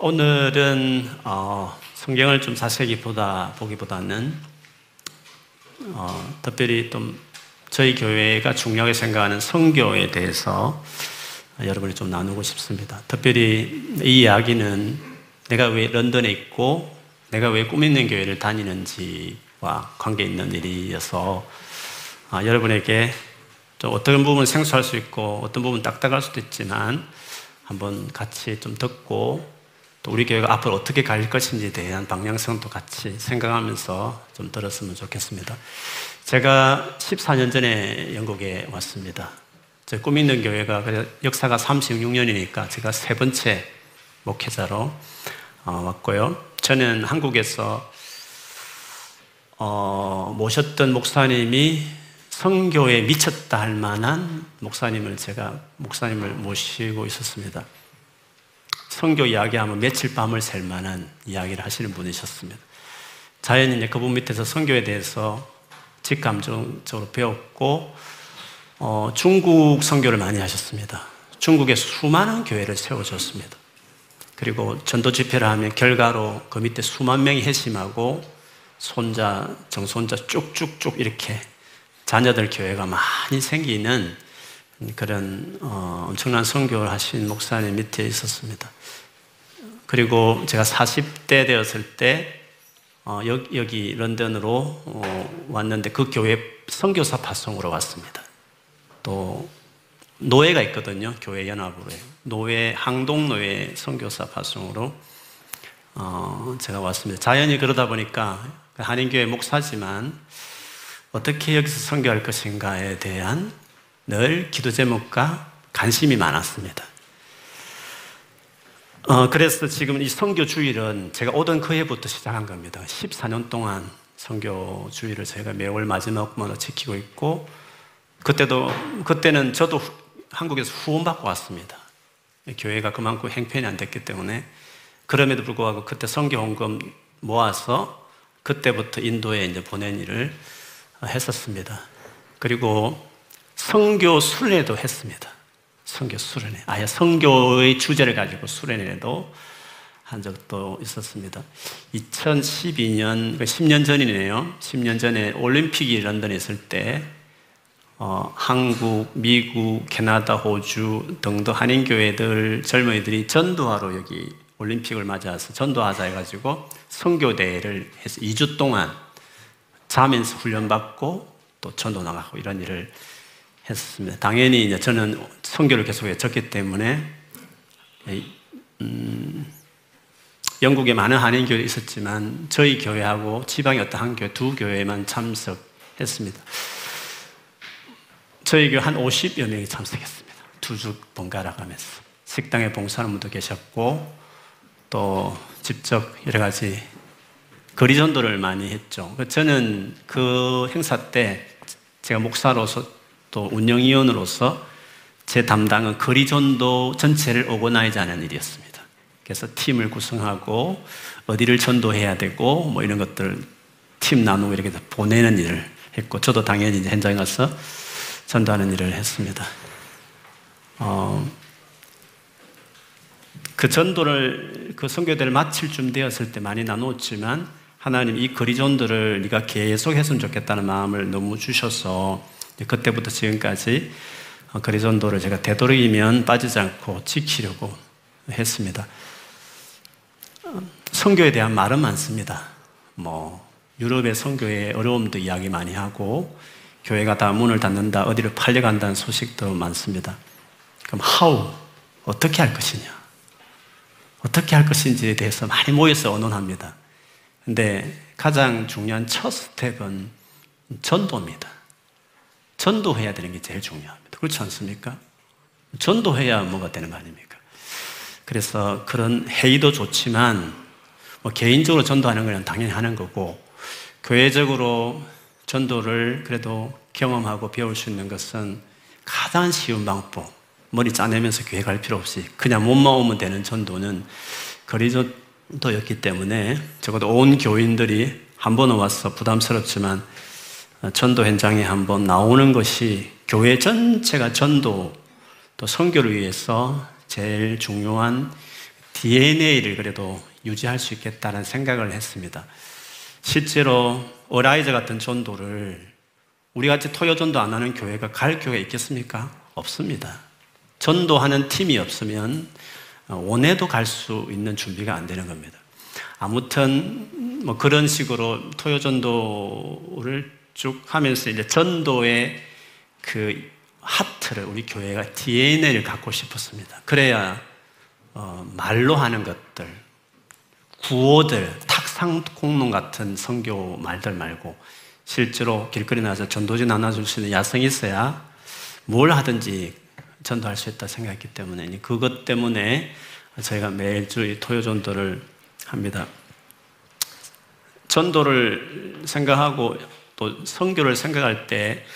오늘은 어, 성경을 좀 자세히 보다 보기보다는 어, 특별히 좀 저희 교회가 중요하게 생각하는 성교에 대해서 여러분이 좀 나누고 싶습니다. 특별히 이 이야기는 내가 왜 런던에 있고 내가 왜 꿈 있는 교회를 다니는지와 관계 있는 일이어서 아, 여러분에게 좀 어떤 부분은 생소할 수 있고 어떤 부분은 딱딱할 수도 있지만 한번 같이 좀 듣고 또 우리 교회가 앞으로 어떻게 갈 것인지에 대한 방향성도 같이 생각하면서 좀 들었으면 좋겠습니다. 제가 14년 전에 영국에 왔습니다. 제 꿈 있는 교회가 역사가 36년이니까 제가 세 번째 목회자로 어, 왔고요. 저는 한국에서 어, 모셨던 목사님이 성교에 미쳤다 할 만한 목사님을 제가 목사님을 모시고 있었습니다. 성교 이야기하면 며칠 밤을 샐 만한 이야기를 하시는 분이셨습니다. 자연히 그분 밑에서 성교에 대해서 직감적으로 배웠고 어, 중국 성교를 많이 하셨습니다. 중국에 수많은 교회를 세워줬습니다. 그리고 전도 집회를 하면 결과로 그 밑에 수만 명이 회심하고 손자, 정손자 쭉쭉쭉 이렇게 자녀들 교회가 많이 생기는 그런 어, 엄청난 선교를 하신 목사님 밑에 있었습니다. 그리고 제가 40대 되었을 때 어, 여기, 런던으로 어, 왔는데 그 교회 선교사 파송으로 왔습니다. 또 노예가 있거든요. 교회 연합으로 노예 항동 노예 선교사 파송으로 어, 제가 왔습니다. 자연히 그러다 보니까 한인교회 목사지만 어떻게 여기서 선교할 것인가에 대한 늘 기도 제목과 관심이 많았습니다. 어, 그래서 지금 이 선교 주일은 제가 오던 그 해부터 시작한 겁니다. 14년 동안 선교 주일을 제가 매월 마지막마다 지키고 있고 그때도 그때는 저도 한국에서 후원받고 왔습니다. 교회가 그만큼 행편이 안 됐기 때문에 그럼에도 불구하고 그때 선교 헌금 모아서 그때부터 인도에 이제 보낸 일을 했었습니다. 그리고 성교 순례도 했습니다. 성교 수련회. 아예 성교의 주제를 가지고 수련회도 한 적도 있었습니다. 2012년, 10년 전이네요. 10년 전에 올림픽이 런던에 있을 때, 어, 한국, 미국, 캐나다, 호주 등등 한인교회들 젊은이들이 전도하러 여기 올림픽을 맞아서 전도하자 해가지고 성교대회를 해서 2주 동안 자면서 훈련받고 또 전도 나가고 이런 일을 했습니다. 당연히 이제 저는 성교를 계속 했었기 때문에 음, 영국에 많은 한인 교회 있었지만 저희 교회하고 지방의 어떤 한 교회 두 교회만 참석했습니다. 저희 교회 한 50여 명이 참석했습니다. 두 주 번갈아 가면서 식당에 봉사하는 분도 계셨고 또 직접 여러 가지 거리 전도를 많이 했죠. 저는 그 행사 때 제가 목사로서 또 운영위원으로서 제 담당은 거리전도 전체를 오거나이즈 하는 일이었습니다. 그래서 팀을 구성하고 어디를 전도해야 되고 뭐 이런 것들 팀 나누고 이렇게 보내는 일을 했고 저도 당연히 이제 현장에 가서 전도하는 일을 했습니다. 어, 그 전도를 그 선교대를 마칠 쯤 되었을 때 많이 나눴지만 하나님 이 거리 전도를 네가 계속 했으면 좋겠다는 마음을 너무 주셔서 그때부터 지금까지 그리전도를 제가 되도록이면 빠지지 않고 지키려고 했습니다. 성교에 대한 말은 많습니다. 뭐 유럽의 성교의 어려움도 이야기 많이 하고 교회가 다 문을 닫는다, 어디를 팔려간다는 소식도 많습니다. 그럼 how 어떻게 할 것이냐, 어떻게 할 것인지에 대해서 많이 모여서 언론합니다. 근데 가장 중요한 첫 스텝은 전도입니다. 전도해야 되는 게 제일 중요합니다. 그렇지 않습니까? 전도해야 뭐가 되는 거 아닙니까? 그래서 그런 회의도 좋지만 뭐 개인적으로 전도하는 건 당연히 하는 거고 교회적으로 전도를 그래도 경험하고 배울 수 있는 것은 가장 쉬운 방법. 머리 짜내면서 교회 갈 필요 없이 그냥 몸만 오면 되는 전도는 거리전도였기 때문에 적어도 온 교인들이 한 번은 와서 부담스럽지만 전도 현장에 한번 나오는 것이 교회 전체가 전도 또 선교를 위해서 제일 중요한 DNA를 그래도 유지할 수 있겠다는 생각을 했습니다. 실제로 어라이저 같은 전도를 우리 같이 토요 전도 안 하는 교회가 갈 교회 있겠습니까? 없습니다. 전도하는 팀이 없으면 원해도 갈 수 있는 준비가 안 되는 겁니다. 아무튼 뭐 그런 식으로 토요 전도를 쭉 하면서 이제 전도의 그 하트를 우리 교회가 DNA를 갖고 싶었습니다. 그래야 어, 말로 하는 것들, 구호들, 탁상 공론 같은 성교 말들 말고 실제로 길거리 나와서 전도지 나눠줄 수 있는 야성이 있어야 뭘 하든지 전도할 수 있다 생각했기 때문에 그것 때문에 저희가 매일주 토요 전도를 합니다. 전도를 생각하고 또 성교를 생각할 때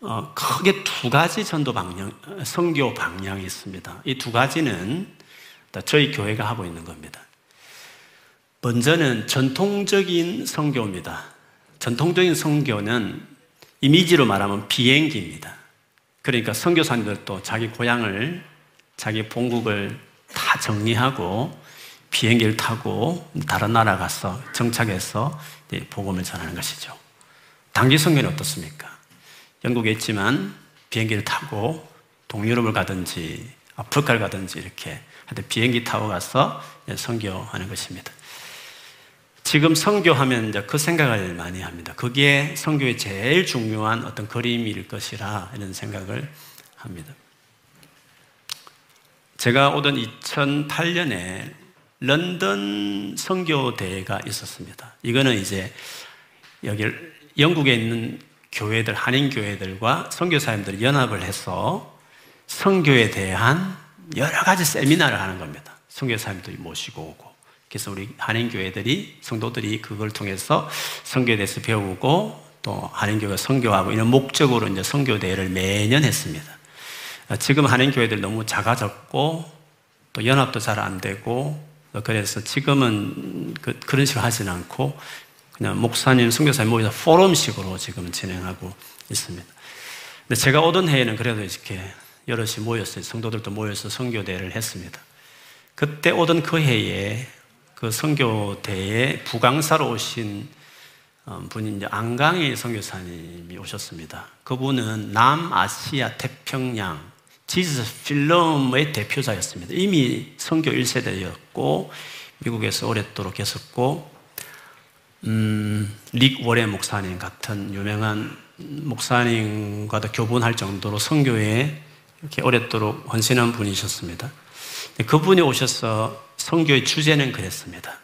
어, 크게 두 가지 전도 방향, 성교 방향이 있습니다. 이 두 가지는 저희 교회가 하고 있는 겁니다. 먼저는 전통적인 성교입니다. 전통적인 성교는 이미지로 말하면 비행기입니다. 그러니까 성교사님들도 자기 고향을, 자기 본국을 다 정리하고 비행기를 타고 다른 나라 가서 정착해서 복음을 전하는 것이죠. 단기 성교는 어떻습니까? 영국에 있지만 비행기를 타고 동유럽을 가든지 아프리카를 가든지 이렇게 비행기 타고 가서 선교하는 것입니다. 지금 선교하면 이제 그 생각을 많이 합니다. 그게 선교의 제일 중요한 어떤 그림일 것이라 이런 생각을 합니다. 제가 오던 2008년에 런던 선교대회가 있었습니다. 이거는 이제 여기 영국에 있는 교회들, 한인 교회들과 선교사님들이 연합을 해서 선교에 대한 여러 가지 세미나를 하는 겁니다. 선교사님들이 모시고 오고. 그래서 우리 한인 교회들이, 성도들이 그걸 통해서 선교에 대해서 배우고 또 한인 교회가 선교하고 이런 목적으로 이제 선교 대회를 매년 했습니다. 지금 한인 교회들 너무 작아졌고 또 연합도 잘 안 되고 그래서 지금은 그, 런 식으로 하지는 않고 그냥 목사님, 선교사님 모여서 포럼식으로 지금 진행하고 있습니다. 근데 제가 오던 해에는 그래도 이렇게 여럿이 모였어요. 성도들도 모여서 선교대회를 했습니다. 그때 오던 그 해에 그 선교대에 부강사로 오신 어, 분이 이제 안강희 선교사님이 오셨습니다. 그분은 남아시아 태평양 지저스 필름의 대표자였습니다. 이미 선교 1세대였고 미국에서 오랫도록 계셨고 음, 릭 워레 목사님 같은 유명한 목사님과도 교분할 정도로 선교에 이렇게 오랫도록 헌신한 분이셨습니다. 그분이 오셔서 선교의 주제는 그랬습니다.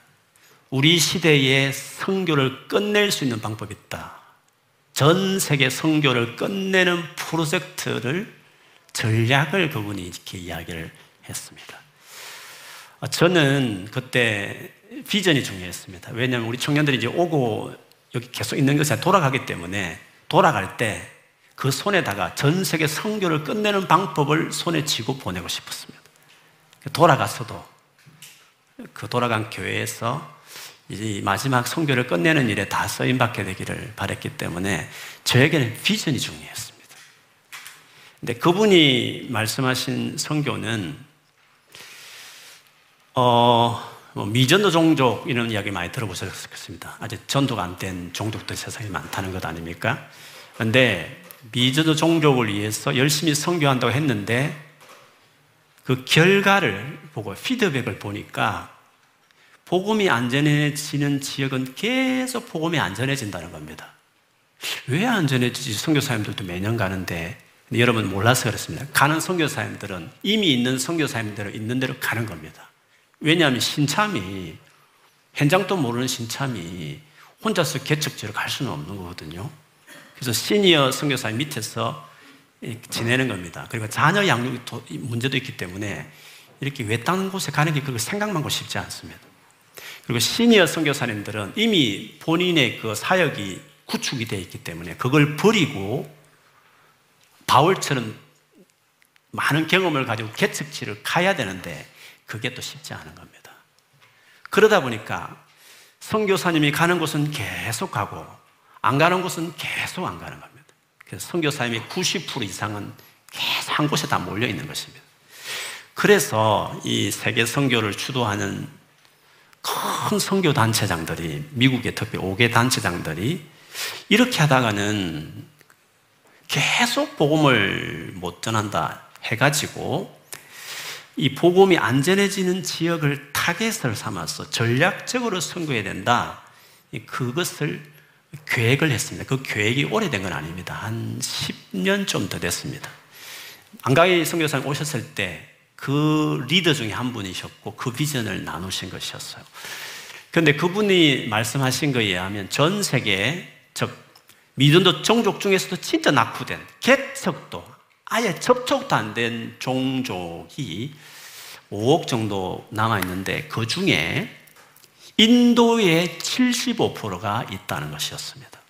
우리 시대의 선교를 끝낼 수 있는 방법이 있다. 전 세계 선교를 끝내는 프로젝트를 전략을 그분이 이렇게 이야기를 했습니다. 저는 그때 비전이 중요했습니다. 왜냐하면 우리 청년들이 이제 오고 여기 계속 있는 것이 돌아가기 때문에 돌아갈 때 그 손에다가 전 세계 성교를 끝내는 방법을 손에 쥐고 보내고 싶었습니다. 돌아갔어도 그 돌아간 교회에서 이제 마지막 성교를 끝내는 일에 다 쓰임 받게 되기를 바랬기 때문에 저에게는 비전이 중요했습니다. 근데 그분이 말씀하신 성교는 어, 뭐 미전도 종족 이런 이야기 많이 들어보셨겠습니다. 아직 전도가 안 된 종족들 세상에 많다는 것 아닙니까? 그런데 미전도 종족을 위해서 열심히 선교한다고 했는데 그 결과를 보고 피드백을 보니까 복음이 안전해지는 지역은 계속 복음이 안전해진다는 겁니다. 왜 안전해지지? 선교사님들도 매년 가는데 여러분 몰라서 그렇습니다. 가는 선교사님들은 이미 있는 선교사님들은 있는 대로 가는 겁니다. 왜냐하면 신참이 현장도 모르는 신참이 혼자서 개척지로 갈 수는 없는 거거든요. 그래서 시니어 선교사님 밑에서 지내는 겁니다. 그리고 자녀 양육 문제도 있기 때문에 이렇게 외딴 곳에 가는 게 그걸 생각만 하고 싶지 않습니다. 그리고 시니어 선교사님들은 이미 본인의 그 사역이 구축이 되어 있기 때문에 그걸 버리고 바울처럼 많은 경험을 가지고 개척지를 가야 되는데 그게 또 쉽지 않은 겁니다. 그러다 보니까 선교사님이 가는 곳은 계속 가고 안 가는 곳은 계속 안 가는 겁니다. 그래서 선교사님이 90% 이상은 계속 한 곳에 다 몰려 있는 것입니다. 그래서 이 세계 선교를 주도하는 큰 선교 단체장들이 미국의 특히 5개 단체장들이 이렇게 하다가는 계속 복음을 못 전한다 해가지고 이 복음이 안 전해지는 지역을 타겟을 삼아서 전략적으로 선교해야 된다. 그것을 계획을 했습니다. 그 계획이 오래된 건 아닙니다. 한 10년 좀 더 됐습니다. 안가희 선교사님 오셨을 때 그 리더 중에 한 분이셨고 그 비전을 나누신 것이었어요. 그런데 그분이 말씀하신 거에 의하면 전 세계, 즉, 미전도 종족 중에서도 진짜 낙후된, 개척도, 아예 접촉도 안 된 종족이 5억 정도 남아있는데 그 중에 인도의 75%가 있다는 것이었습니다.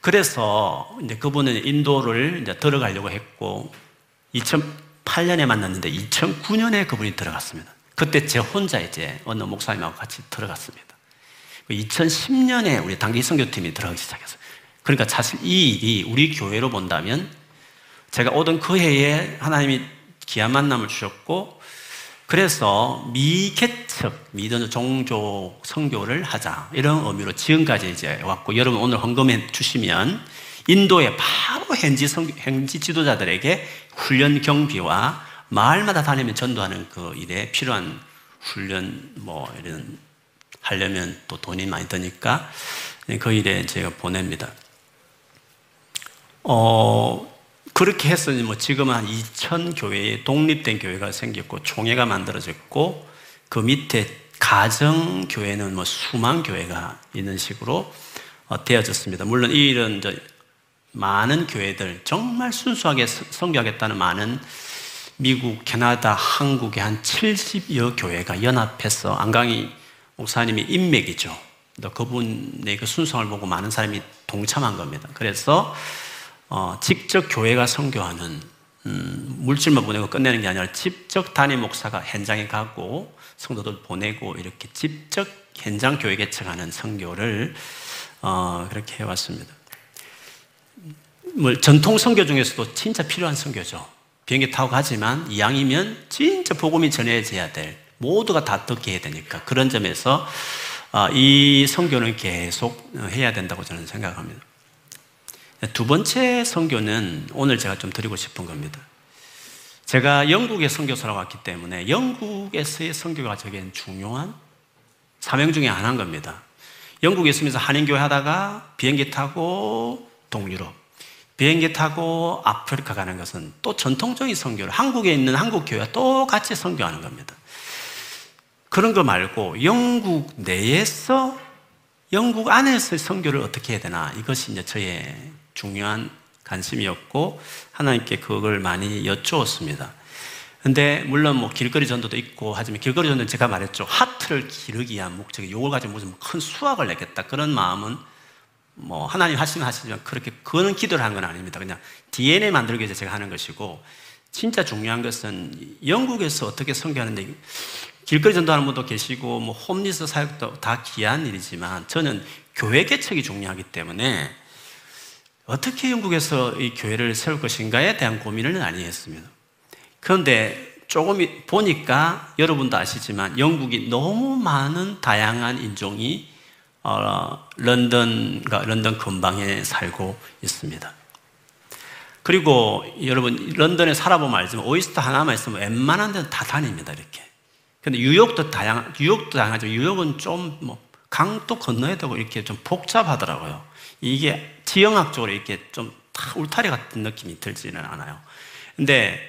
그래서 이제 그분은 인도를 이제 들어가려고 했고 2008년에 만났는데 2009년에 그분이 들어갔습니다. 그때 제 혼자 이제 어느 목사님하고 같이 들어갔습니다. 2010년에 우리 단기 선교팀이 들어가기 시작했어요. 그러니까 사실 이 일이 우리 교회로 본다면 제가 오던 그 해에 하나님이 귀한 만남을 주셨고 그래서 미개척, 미전 종족 선교를 하자 이런 의미로 지금까지 이제 왔고 여러분 오늘 헌금해 주시면 인도의 바로 현지 성, 현지 지도자들에게 훈련 경비와 마을마다 다니면 전도하는 그 일에 필요한 훈련 뭐 이런 하려면 또 돈이 많이 드니까 그 일에 제가 보냅니다. 어, 그렇게 했으니 뭐 지금 한 2천 교회에 독립된 교회가 생겼고 총회가 만들어졌고 그 밑에 가정 교회는 뭐 수만 교회가 있는 식으로 어, 되어졌습니다. 물론 이 일은 많은 교회들 정말 순수하게 성교하겠다는 많은 미국, 캐나다, 한국의 한 70여 교회가 연합해서 안강희 목사님이 인맥이죠. 그분의 그 순성을 보고 많은 사람이 동참한 겁니다. 그래서 어, 직접 교회가 선교하는 음, 물질만 보내고 끝내는 게 아니라 직접 단임 목사가 현장에 가고 성도들 보내고 이렇게 직접 현장 교회 개척하는 선교를 어, 그렇게 해왔습니다. 뭐 전통 선교 중에서도 진짜 필요한 선교죠. 비행기 타고 가지만 이왕이면 진짜 복음이 전해져야 될 모두가 다 듣게 해야 되니까 그런 점에서 어, 이 선교는 계속 해야 된다고 저는 생각합니다. 두 번째 선교는 오늘 제가 좀 드리고 싶은 겁니다. 제가 영국에 선교사로 왔기 때문에 영국에서의 선교가 저겐 중요한 사명 중에 하나인 겁니다. 영국에 있으면서 한인교회 하다가 비행기 타고 동유럽, 비행기 타고 아프리카 가는 것은 또 전통적인 선교를 한국에 있는 한국 교회와 똑같이 선교하는 겁니다. 그런 거 말고 영국 내에서 영국 안에서의 선교를 어떻게 해야 되나 이것이 이제 저의 중요한 관심이었고 하나님께 그걸 많이 여쭈었습니다. 근데 물론 뭐 길거리 전도도 있고 하지만 길거리 전도는 제가 말했죠. 하트를 기르기 위한 목적이 요걸 가지고 무슨 큰 수학을 내겠다 그런 마음은 뭐 하나님 하시면 하시지만 그렇게 그는 기도를 하는 건 아닙니다. 그냥 DNA 만들기 위해서 제가 하는 것이고 진짜 중요한 것은 영국에서 어떻게 선교하는데 길거리 전도하는 분도 계시고 뭐 홈리스 사역도 다 귀한 일이지만 저는 교회 개척이 중요하기 때문에 어떻게 영국에서 이 교회를 세울 것인가에 대한 고민을 많이 했습니다. 그런데 조금 보니까 여러분도 아시지만 영국이 너무 많은 다양한 인종이 어, 런던과 런던 근방에 살고 있습니다. 그리고 여러분 런던에 살아보면 알지만 오이스터 하나만 있으면 웬만한 데는 다 다닙니다 이렇게. 근데 뉴욕도 다양 뉴욕도 다양하죠. 뉴욕은 좀 뭐 강도 건너야 되고 이렇게 좀 복잡하더라고요. 이게 지형학적으로 이렇게 좀 울타리 같은 느낌이 들지는 않아요. 근데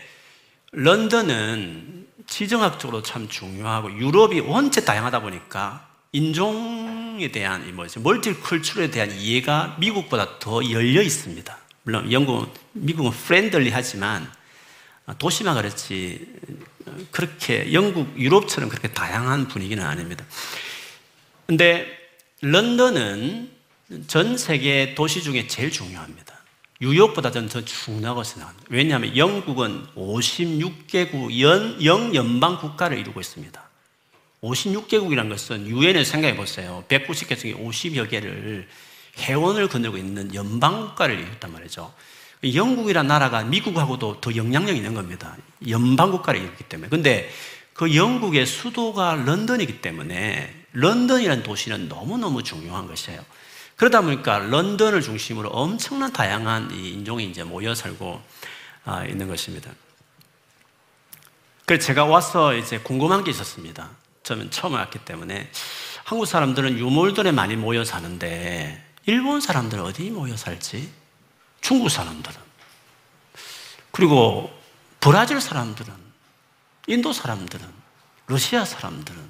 런던은 지정학적으로 참 중요하고 유럽이 원체 다양하다 보니까 인종에 대한 이 뭐지 멀티컬처에 대한 이해가 미국보다 더 열려 있습니다. 물론 영국은 미국은 프렌들리하지만 도시만 그렇지 그렇게 영국 유럽처럼 그렇게 다양한 분위기는 아닙니다. 근데 런던은 전 세계 도시 중에 제일 중요합니다. 뉴욕보다 저는 더 중요하고 생각합니다. 왜냐하면 영국은 56개국 연, 영연방 국가를 이루고 있습니다. 56개국이라는 것은 유엔을 생각해 보세요. 190개 중에 50여 개를 회원을 거느리고 있는 연방 국가를 이뤘단 말이죠. 영국이란 나라가 미국하고도 더 영향력 있는 겁니다. 연방 국가이기 때문에. 근데 그 영국의 수도가 런던이기 때문에 런던이라는 도시는 너무너무 중요한 것이에요. 그러다 보니까 런던을 중심으로 엄청난 다양한 인종이 이제 모여 살고 아, 있는 것입니다. 그래서 제가 와서 이제 궁금한 게 있었습니다. 저는 처음 왔기 때문에 한국 사람들은 유몰들에 많이 모여 사는데 일본 사람들은 어디 모여 살지? 중국 사람들은 그리고 브라질 사람들은 인도 사람들은 러시아 사람들은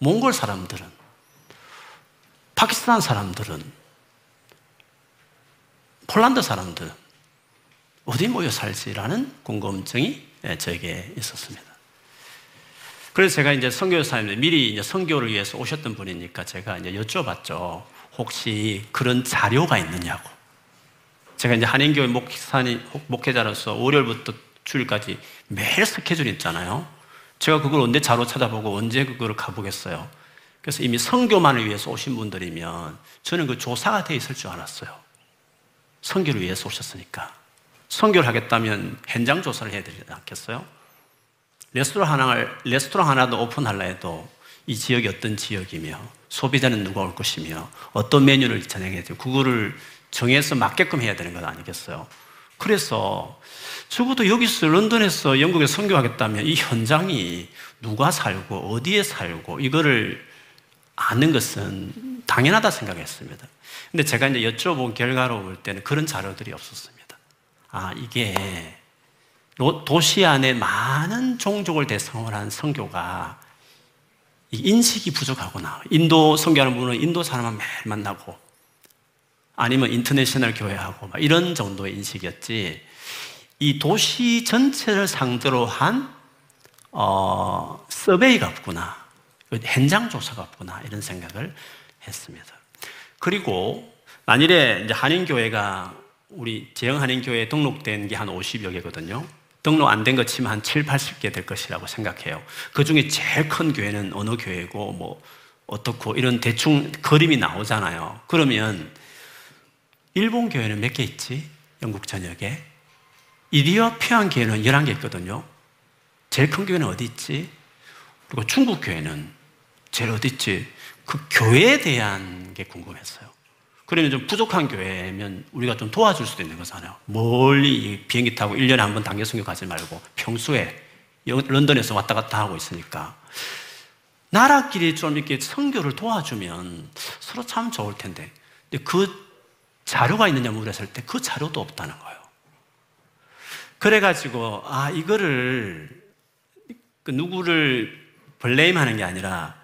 몽골 사람들은 파키스탄 사람들은 폴란드 사람들 어디 모여 살지라는 궁금증이 저에게 있었습니다. 그래서 제가 이제 선교사님들 미리 이제 선교를 위해서 오셨던 분이니까 제가 이제 여쭤봤죠. 혹시 그런 자료가 있느냐고. 제가 이제 한인교회 목사님, 목회자로서 월요일부터 주일까지 매일 스케줄이 있잖아요. 제가 그걸 언제 자료 찾아보고 언제 그걸 가보겠어요. 그래서 이미 선교만을 위해서 오신 분들이면 저는 그 조사가 돼 있을 줄 알았어요. 선교를 위해서 오셨으니까. 선교를 하겠다면 현장 조사를 해야 되지 않겠어요? 레스토랑 하나를, 레스토랑 하나도 오픈하려 해도 이 지역이 어떤 지역이며 소비자는 누가 올 것이며 어떤 메뉴를 전행해야 돼요. 그거를 정해서 맞게끔 해야 되는 것 아니겠어요? 그래서 적어도 여기서 런던에서 영국에 선교하겠다면 이 현장이 누가 살고 어디에 살고 이거를 아는 것은 당연하다 생각했습니다. 근데 제가 이제 여쭤본 결과로 볼 때는 그런 자료들이 없었습니다. 아, 이게 도시 안에 많은 종족을 대상으로 한 선교가 인식이 부족하구나. 인도 선교하는 분은 인도 사람만 매일 만나고 아니면 international 교회하고 이런 정도의 인식이었지. 이 도시 전체를 상대로 한 어, survey가 없구나. 현장 조사가 없구나. 이런 생각을 했습니다. 그리고 만일에 이제 한인교회가 우리 제형 한인교회에 등록된 게 한 50여 개거든요. 등록 안 된 것 치면 한 7, 80개 될 것이라고 생각해요. 그 중에 제일 큰 교회는 어느 교회고 뭐 어떻고 이런 대충 그림이 나오잖아요. 그러면 일본 교회는 몇 개 있지? 영국 전역에. 이디오피안 교회는 11개 있거든요. 제일 큰 교회는 어디 있지? 그리고 중국 교회는 제일 어디 있지? 그 교회에 대한 게 궁금했어요. 그러면 좀 부족한 교회면 우리가 좀 도와줄 수도 있는 거잖아요. 멀리 비행기 타고 1년에 한 번 단계 선교 가지 말고 평소에 런던에서 왔다 갔다 하고 있으니까 나라끼리 좀 이렇게 선교를 도와주면 서로 참 좋을 텐데 그 자료가 있느냐 물었을 때 그 자료도 없다는 거예요. 그래가지고 아 이거를 그 누구를 블레임 하는 게 아니라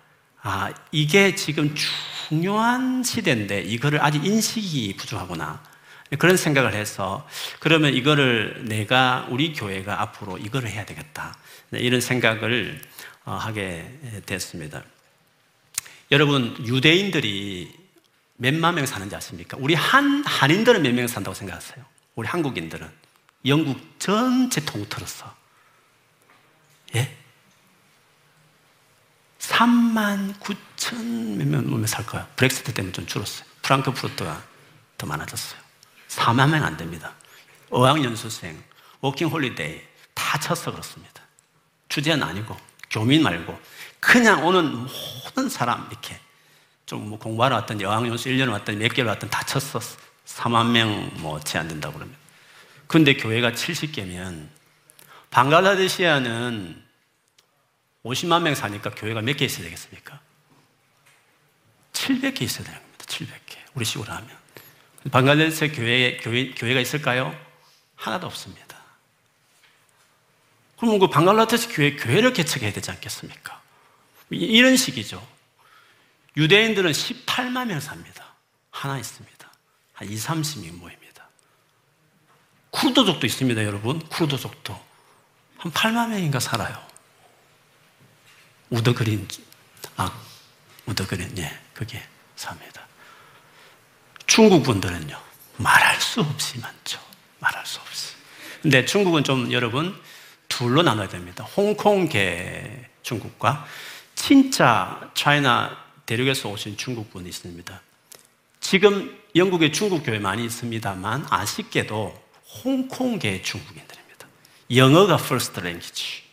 아 이게 지금 중요한 시대인데 이거를 아직 인식이 부족하구나. 그런 생각을 해서 그러면 이거를 내가 우리 교회가 앞으로 이거를 해야 되겠다. 이런 생각을 어, 하게 됐습니다. 여러분 유대인들이 몇만 명 사는지 아십니까? 우리 한 한인들은 몇 명 산다고 생각하세요? 우리 한국인들은 영국 전체 통틀어서 예? 3만 9천 몇명 몸에 살 거야. 브렉시트 때문에 좀 줄었어요. 프랑크푸르트가 더 많아졌어요. 4만 명 안 됩니다. 어학연수생, 워킹 홀리데이 다 쳐서 그렇습니다. 주제는 아니고 교민 말고 그냥 오는 모든 사람 이렇게 좀 뭐 공부하러 왔던 어학연수 1년 왔던 몇 개월 왔던 다 쳤어. 4만 명뭐 제한된다고 그러면. 근데 교회가 70개면 방글라데시아는 50만 명 사니까 교회가 몇 개 있어야 되겠습니까? 700개 있어야 되는 겁니다. 700개. 우리 식으로 하면. 방글라데시 교회, 교회, 교회가 있을까요? 하나도 없습니다. 그러면 그 방글라데시 교회, 교회를 개척해야 되지 않겠습니까? 이런 식이죠. 유대인들은 18만 명 삽니다. 하나 있습니다. 한 2, 30명 모입니다. 쿠르드족도 있습니다, 여러분. 쿠르드족도. 한 8만 명인가 살아요. 우더그린, 아, 우더그린, 예, 그게 삽니다. 중국 분들은요, 말할 수 없이 많죠. 말할 수 없이. 근데 중국은 좀 여러분, 둘로 나눠야 됩니다. 홍콩계 중국과 진짜 차이나 대륙에서 오신 중국 분이 있습니다. 지금 영국에 중국 교회 많이 있습니다만 아쉽게도 홍콩계 중국인들입니다. 영어가 first language.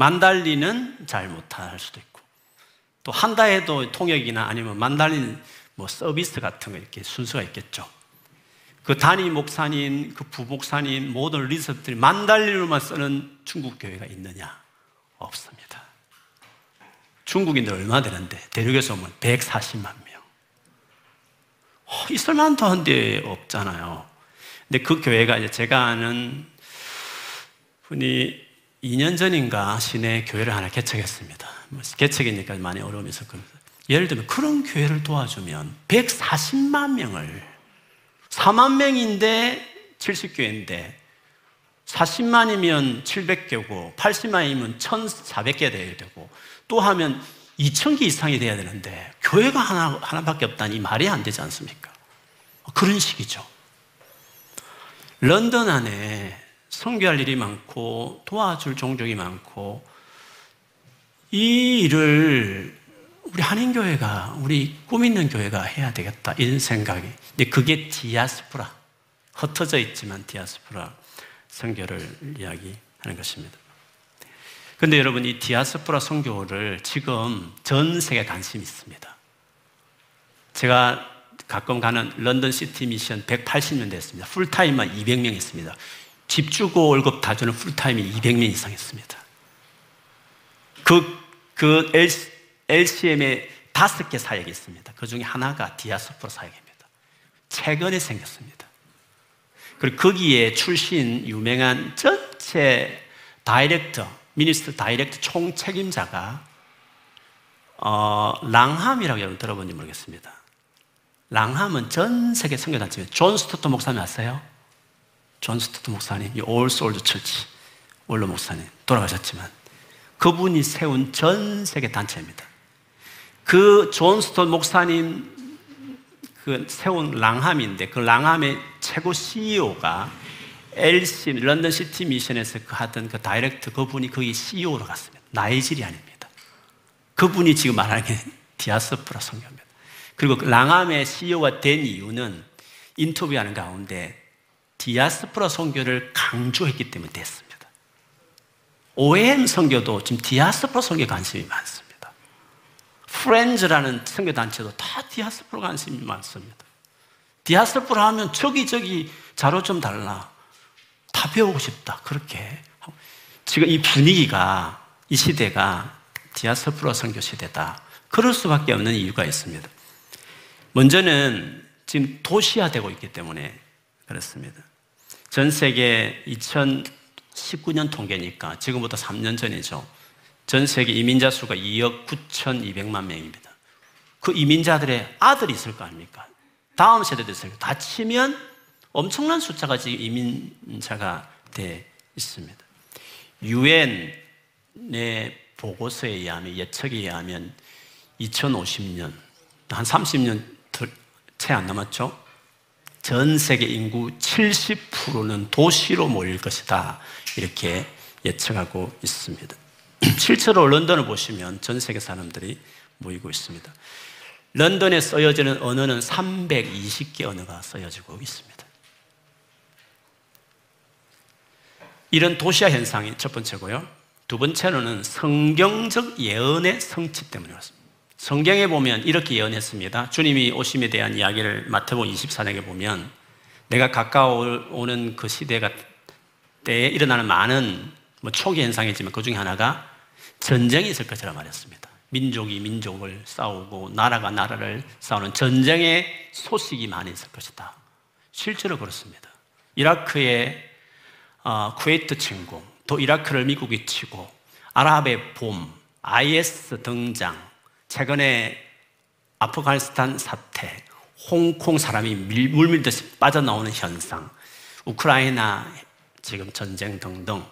만달리는 잘 못할 수도 있고, 또 한다 해도 통역이나 아니면 만달린 뭐 서비스 같은 거 이렇게 순서가 있겠죠. 그 단임 목사님, 그 부목사님, 모든 리서들이 만달리로만 쓰는 중국 교회가 있느냐? 없습니다. 중국인들 얼마 되는데, 대륙에서 오면 140만 명. 어, 있을 만도 한데 없잖아요. 근데 그 교회가 이제 제가 아는 분이 2년 전인가 시내 교회를 하나 개척했습니다. 뭐 개척이니까 많이 어려움이 있었 겁니다. 예를 들면 그런 교회를 도와주면 140만 명을 4만 명인데 70교회인데 40만이면 700개고 80만이면 1,400개 돼야 되고 또 하면 2,000개 이상이 돼야 되는데 교회가 하나, 하나밖에 없다니 말이 안 되지 않습니까? 그런 식이죠. 런던 안에 성교할 일이 많고 도와줄 종족이 많고 이 일을 우리 한인교회가 우리 꿈 있는 교회가 해야 되겠다 이런 생각이. 근데 그게 디아스포라 흩어져 있지만 디아스포라 선교를 이야기하는 것입니다. 근데 여러분 이 디아스포라 선교를 지금 전 세계 관심이 있습니다. 제가 가끔 가는 London City Mission 180년 됐습니다. 풀타임만 200명 있습니다 집 주고 월급 다 주는 풀타임이 200명 이상 있습니다 그, 그 LCM에 다섯 개 사역이 있습니다. 그 중에 하나가 디아스포라 사역입니다. 최근에 생겼습니다. 그리고 거기에 출신 유명한 전체 director, minister director 총 책임자가 어, Langham이라고 여러분 들어본지 모르겠습니다. Langham은 전 세계 선교단체, 존 스토트 목사님 아세요? 존 스토트 목사님, All Souls Church, 원로 목사님, 돌아가셨지만 그분이 세운 전 세계 단체입니다. 그 존 스토트 목사님 그 세운 Langham인데 그 Langham의 최고 CEO가 LC London City Mission에서 그 하던 그 다이렉터 그분이 거기 CEO로 갔습니다. Nigerian입니다. 그분이 지금 말하는 게 디아스포라 선교입니다. 그리고 그 랑함의 CEO가 된 이유는 인터뷰하는 가운데 디아스포라 선교를 강조했기 때문에 됐습니다. OM 성교도 지금 디아스포라 성교 관심이 많습니다. 프렌즈라는 선교 단체도 다 디아스포라 관심이 많습니다. 디아스포라 하면 저기 저기 자료 좀 달라. 다 배우고 싶다. 그렇게. 지금 이 분위기가, 이 시대가 디아스포라 선교 시대다. 그럴 수밖에 없는 이유가 있습니다. 먼저는 지금 도시화되고 있기 때문에 그렇습니다. 전 세계 2019년 통계니까 지금부터 3년 전이죠. 전 세계 이민자 수가 2억 9,200만 명입니다. 그 이민자들의 아들이 있을 거 아닙니까? 다음 세대도 있을 다 치면 엄청난 숫자가 지금 이민자가 돼 있습니다. 유엔의 보고서에 의하면 예측에 의하면 2050년 한 30년 채 안 남았죠. 전 세계 인구 70%는 도시로 모일 것이다. 이렇게 예측하고 있습니다. 실제로 런던을 보시면 전 세계 사람들이 모이고 있습니다. 런던에 써여지는 언어는 320개 언어가 써여지고 있습니다. 이런 도시화 현상이 첫 번째고요. 두 번째로는 성경적 예언의 성취 때문에 그렇습니다. 성경에 보면 이렇게 예언했습니다. 주님이 오심에 대한 이야기를 마태복음 24장에 보면 내가 가까워오는 그 시대가 때에 일어나는 많은 뭐 초기 현상이지만 그 중에 하나가 전쟁이 있을 것이라 말했습니다. 민족이 민족을 싸우고 나라가 나라를 싸우는 전쟁의 소식이 많이 있을 것이다. 실제로 그렇습니다. 이라크의 어, 쿠웨이트 침공, 또 이라크를 미국이 치고 아랍의 봄, IS 등장, 최근에 아프가니스탄 사태, 홍콩 사람이 물밀듯이 빠져나오는 현상, 우크라이나 지금 전쟁 등등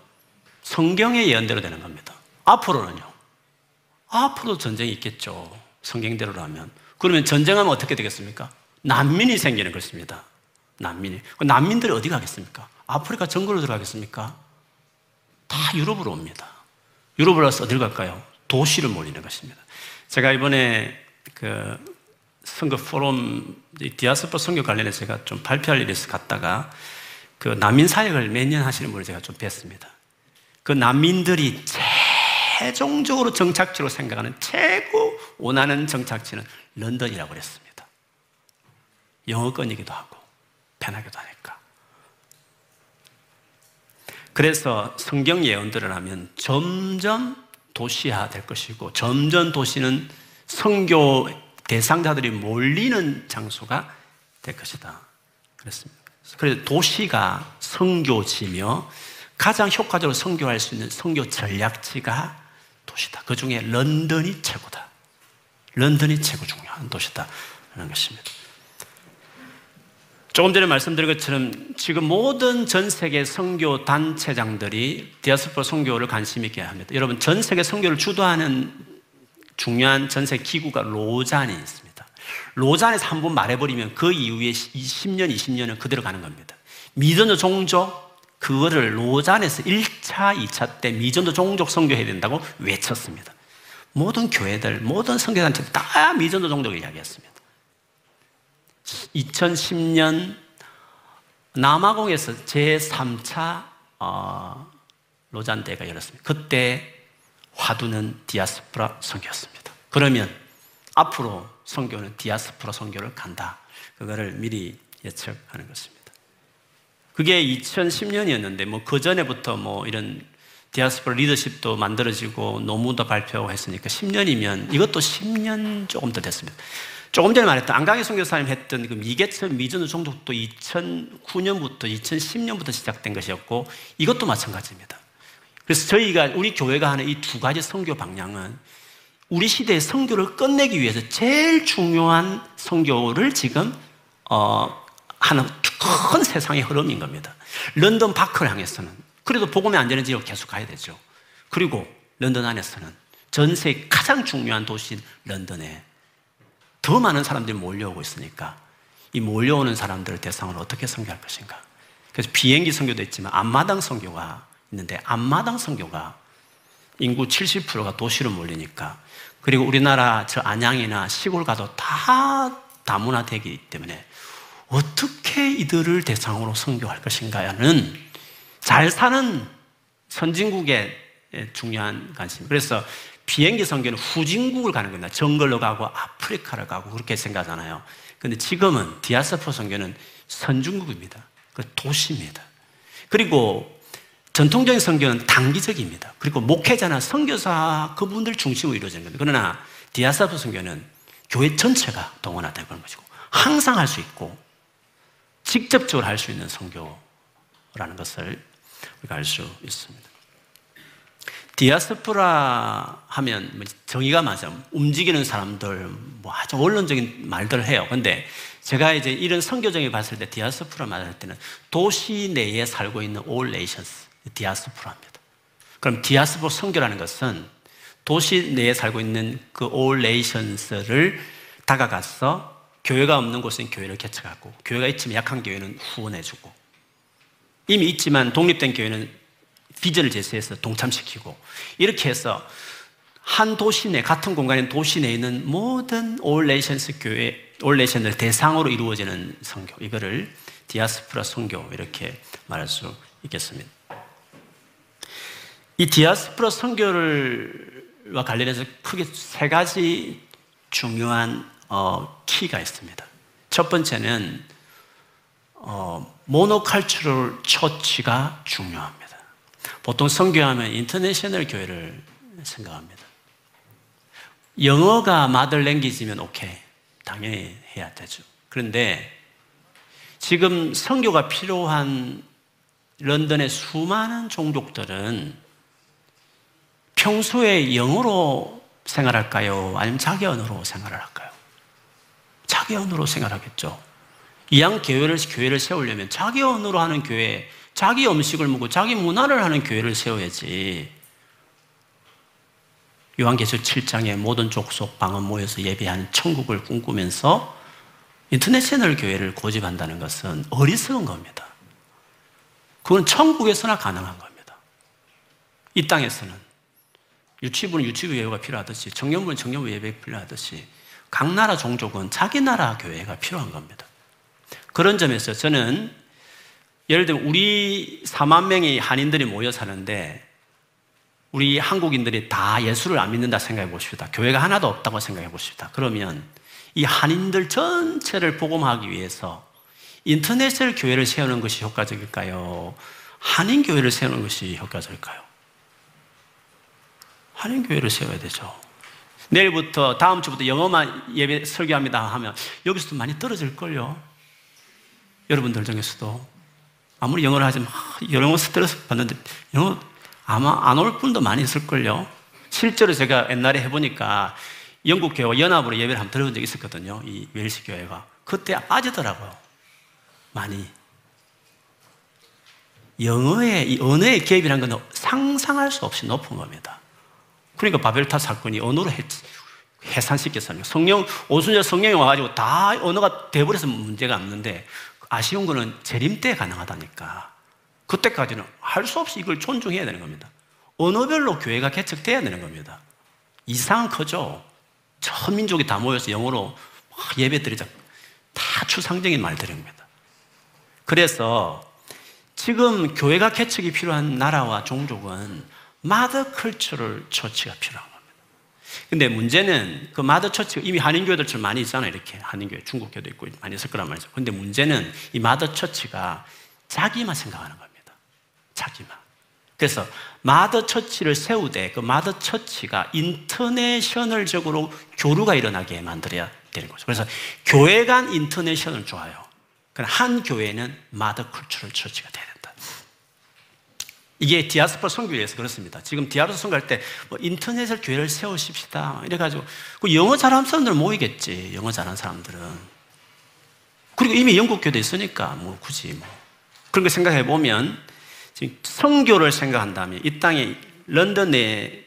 성경의 예언대로 되는 겁니다. 앞으로는요. 앞으로 전쟁이 있겠죠. 성경대로라면. 그러면 전쟁하면 어떻게 되겠습니까? 난민이 생기는 것입니다. 난민이. 그 난민들이 어디 가겠습니까? 아프리카 정글로 들어가겠습니까? 다 유럽으로 옵니다. 유럽으로 와서 어딜 갈까요? 도시를 몰리는 것입니다. 제가 이번에 그 선거 포럼, 디아스포 선교 관련해서 제가 좀 발표할 일이 있어 갔다가 그 난민 사역을 몇년 하시는 분을 제가 좀 뵀습니다. 그 난민들이 최종적으로 정착지로 생각하는 최고 원하는 정착지는 런던이라고 그랬습니다. 영어권이기도 하고 편하기도 하니까. 그래서 성경 예언들을 하면 점점 도시화 될 것이고 점점 도시는 성교 대상자들이 몰리는 장소가 될 것이다. 그렇습니다. 그래서 도시가 성교지며 가장 효과적으로 성교할 수 있는 성교 전략지가 도시다. 그 중에 런던이 최고다. 런던이 최고 중요한 도시다. 라는 것입니다. 조금 전에 말씀드린 것처럼 지금 모든 전 세계 선교 단체장들이 디아스포라 선교를 관심 있게 합니다. 여러분 전 세계 선교를 주도하는 중요한 전 세계 기구가 로잔이 있습니다. 로잔에서 한 번 말해버리면 그 이후에 10년, 20년은 그대로 가는 겁니다. 미전도 종족 그거를 로잔에서 1차, 2차 때 미전도 종족 선교해야 된다고 외쳤습니다. 모든 교회들, 모든 선교단체들 다 미전도 종족을 이야기했습니다. 2010년 남아공에서 제3차 어, 로잔대가 열었습니다. 그때 화두는 디아스포라 선교였습니다. 그러면 앞으로 선교는 디아스포라 선교를 간다. 그거를 미리 예측하는 것입니다. 그게 2010년이었는데 뭐 그 전에부터 뭐 이런 디아스포라 리더십도 만들어지고 노무도 발표하고 했으니까 10년이면 이것도 10년 조금 더 됐습니다. 조금 전에 말했던 안강희 선교사님 했던 그 미개천 미전우 종족도 2009년부터 2010년부터 시작된 것이었고 이것도 마찬가지입니다. 그래서 저희가 우리 교회가 하는 이 두 가지 선교 방향은 우리 시대의 선교를 끝내기 위해서 제일 중요한 선교를 지금 어, 하는 큰 세상의 흐름인 겁니다. 런던 바크를 향해서는 그래도 복음이 안 되는 지역 계속 가야 되죠. 그리고 런던 안에서는 전 세계 가장 중요한 도시인 런던에 더 많은 사람들이 몰려오고 있으니까 이 몰려오는 사람들을 대상으로 어떻게 선교할 것인가. 그래서 비행기 선교도 있지만 앞마당 선교가 있는데 앞마당 선교가 인구 70%가 도시로 몰리니까 그리고 우리나라 저 안양이나 시골 가도 다 다문화되기 때문에 어떻게 이들을 대상으로 선교할 것인가는 잘 사는 선진국의 중요한 관심. 그래서 비행기 선교는 후진국을 가는 겁니다. 정글로 가고 아프리카를 가고 그렇게 생각하잖아요. 근데 지금은 디아스포 선교는 선진국입니다. 그 도시입니다. 그리고 전통적인 선교는 단기적입니다. 그리고 목회자나 선교사 그분들 중심으로 이루어지는 겁니다. 그러나 디아스포 선교는 교회 전체가 동원하다는 것이고 항상 할 수 있고 직접적으로 할 수 있는 선교라는 것을 우리가 알 수 있습니다. 디아스포라 하면 뭐 정의가 맞아. 움직이는 사람들, 뭐 아주 원론적인 말들을 해요. 근데 제가 이제 이런 선교정에 봤을 때 디아스포라 말할 때는 도시 내에 살고 있는 all nations, 디아스포라입니다. 그럼 디아스포라 선교라는 것은 도시 내에 살고 있는 그 all nations를 다가가서 교회가 없는 곳은 교회를 개척하고 교회가 있지만 약한 교회는 후원해주고 이미 있지만 독립된 교회는 비전을 제시해서 동참시키고 이렇게 해서 한 도시 내 같은 공간인 도시 내에 있는 모든 all nations 교회 all nation을 대상으로 이루어지는 선교 이거를 디아스포라 선교 이렇게 말할 수 있겠습니다. 이 디아스포라 선교를와 관련해서 크게 세 가지 중요한 어, 키가 있습니다. 첫 번째는 어, 모노칼처럴 처치가 중요합니다. 보통 선교하면 international 교회를 생각합니다. 영어가 mother language면 오케이. 당연히 해야 되죠. 그런데 지금 선교가 필요한 런던의 수많은 종족들은 평소에 영어로 생활할까요? 아니면 자기 언어로 생활을 할까요? 자기 언어로 생활하겠죠. 이양 교회를, 교회를 세우려면 자기 언어로 하는 교회, 자기 음식을 먹고 자기 문화를 하는 교회를 세워야지. 요한계시록 7장에 모든 족속 방언 모여서 예배하는 천국을 꿈꾸면서 인터내셔널 교회를 고집한다는 것은 어리석은 겁니다. 그건 천국에서나 가능한 겁니다. 이 땅에서는 유치부는 유치부 예배가 필요하듯이 청년부는 청년부 예배가 필요하듯이 각 나라 종족은 자기 나라 교회가 필요한 겁니다. 그런 점에서 저는 예를 들면 우리 4만 명의 한인들이 모여 사는데 우리 한국인들이 다 예수를 안 믿는다 생각해 보십시다. 교회가 하나도 없다고 생각해 보십시다. 그러면 이 한인들 전체를 복음하기 위해서 인터넷을 교회를 세우는 것이 효과적일까요? 한인 교회를 세우는 것이 효과적일까요? 한인 교회를 세워야 되죠. 내일부터 다음 주부터 영어만 예배 설교합니다 하면 여기서도 많이 떨어질 걸요. 여러분들 중에서도 아무리 영어를 하지만 영어 스트레스 받는데 영어 아마 안 올 분도 많이 있을 걸요. 실제로 제가 옛날에 해보니까 영국 교회와 연합으로 예배를 한번 들어본 적이 있었거든요. 이 웰시 교회가 그때 빠지더라고요. 많이 영어의 이 언어의 개입이라는 건 상상할 수 없이 높은 겁니다. 그러니까 바벨탑 사건이 언어로 해, 해산시켰어요. 성령, 오순절 성령이 와가지고 다 언어가 돼버려서 문제가 없는데 아쉬운 거는 재림 때 가능하다니까. 그때까지는 할 수 없이 이걸 존중해야 되는 겁니다. 언어별로 교회가 개척돼야 되는 겁니다. 이상 크죠? 전 민족이 다 모여서 영어로 예배 드리자. 다 추상적인 말들입니다. 그래서 지금 교회가 개척이 필요한 나라와 종족은 mother cultural church가 필요한 겁니다. 근데 문제는 그 마더 처치가 이미 한인교회들처럼 많이 있잖아요. 이렇게 한인교회, 중국교회도 있고 많이 있을 거란 말이죠. 근데 문제는 이 마더 처치가 자기만 생각하는 겁니다. 자기만. 그래서 마더 처치를 세우되 그 mother church가 international적으로 교류가 일어나게 만들어야 되는 거죠. 그래서 교회 간 international 좋아요. 그러나 한 교회는 mother cultural church가 돼야. 이게 디아스포라 선교회에서 그렇습니다. 지금 디아스포라 선교할 때 뭐 international 교회를 세우십시다 이래가지고 그 영어 잘하는 사람들 모이겠지. 영어 잘하는 사람들은 그리고 이미 영국 교회도 있으니까 뭐 굳이 뭐 그런 거 생각해 보면 지금 선교를 생각한다면 이 땅에 런던 에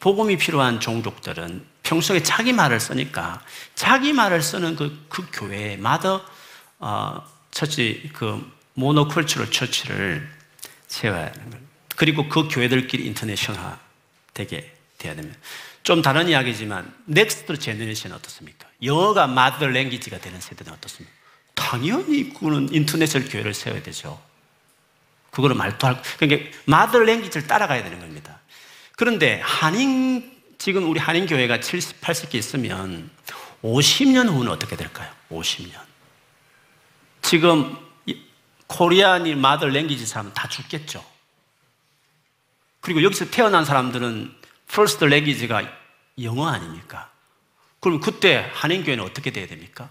복음이 필요한 종족들은 평소에 자기 말을 쓰니까 자기 말을 쓰는 그, 그 교회 mother 어, church 그 monocultural church를 세워야 하는 거예요. 그리고 그 교회들끼리 international 되게 돼야 됩니다. 좀 다른 이야기지만 next generation 어떻습니까? 영어가 mother language가 되는 세대는 어떻습니까? 당연히 그거는 international 교회를 세워야 되죠. 그거를 말도 할 그러니까 mother language를 따라가야 되는 겁니다. 그런데 한인 지금 우리 한인 교회가 70, 80개 있으면 50년 후는 어떻게 될까요? 50년. 지금 Korean이 mother language 사람은 다 죽겠죠. 그리고 여기서 태어난 사람들은 first language가 영어 아닙니까? 그럼 그때 한인교회는 어떻게 돼야 됩니까?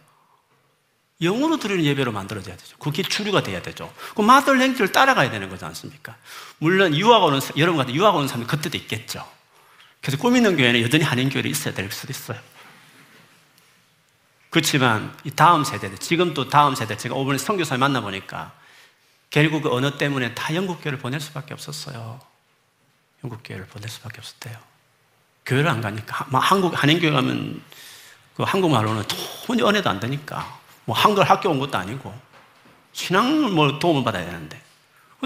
영어로 드리는 예배로 만들어져야 되죠. 그게 주류가 돼야 되죠. 그 mother language를 따라가야 되는 거지 않습니까? 물론 유학 오는, 여러분 같은 유학 오는 사람이 그때도 있겠죠. 그래서 꾸미는 교회는 여전히 한인교회로 있어야 될 수도 있어요. 그렇지만 이 다음 세대들, 지금 또 다음 세대, 제가 요번에 선교사를 만나보니까 결국 그 언어 때문에 다 영국교회를 보낼 수밖에 없었어요. 영국교회를 보낼 수밖에 없었대요. 교회를 안 가니까. 한국, 한인교회 가면 그 한국말로는 도무지 은혜도 안 되니까. 뭐 한글 학교 온 것도 아니고. 신앙을 뭐 도움을 받아야 되는데.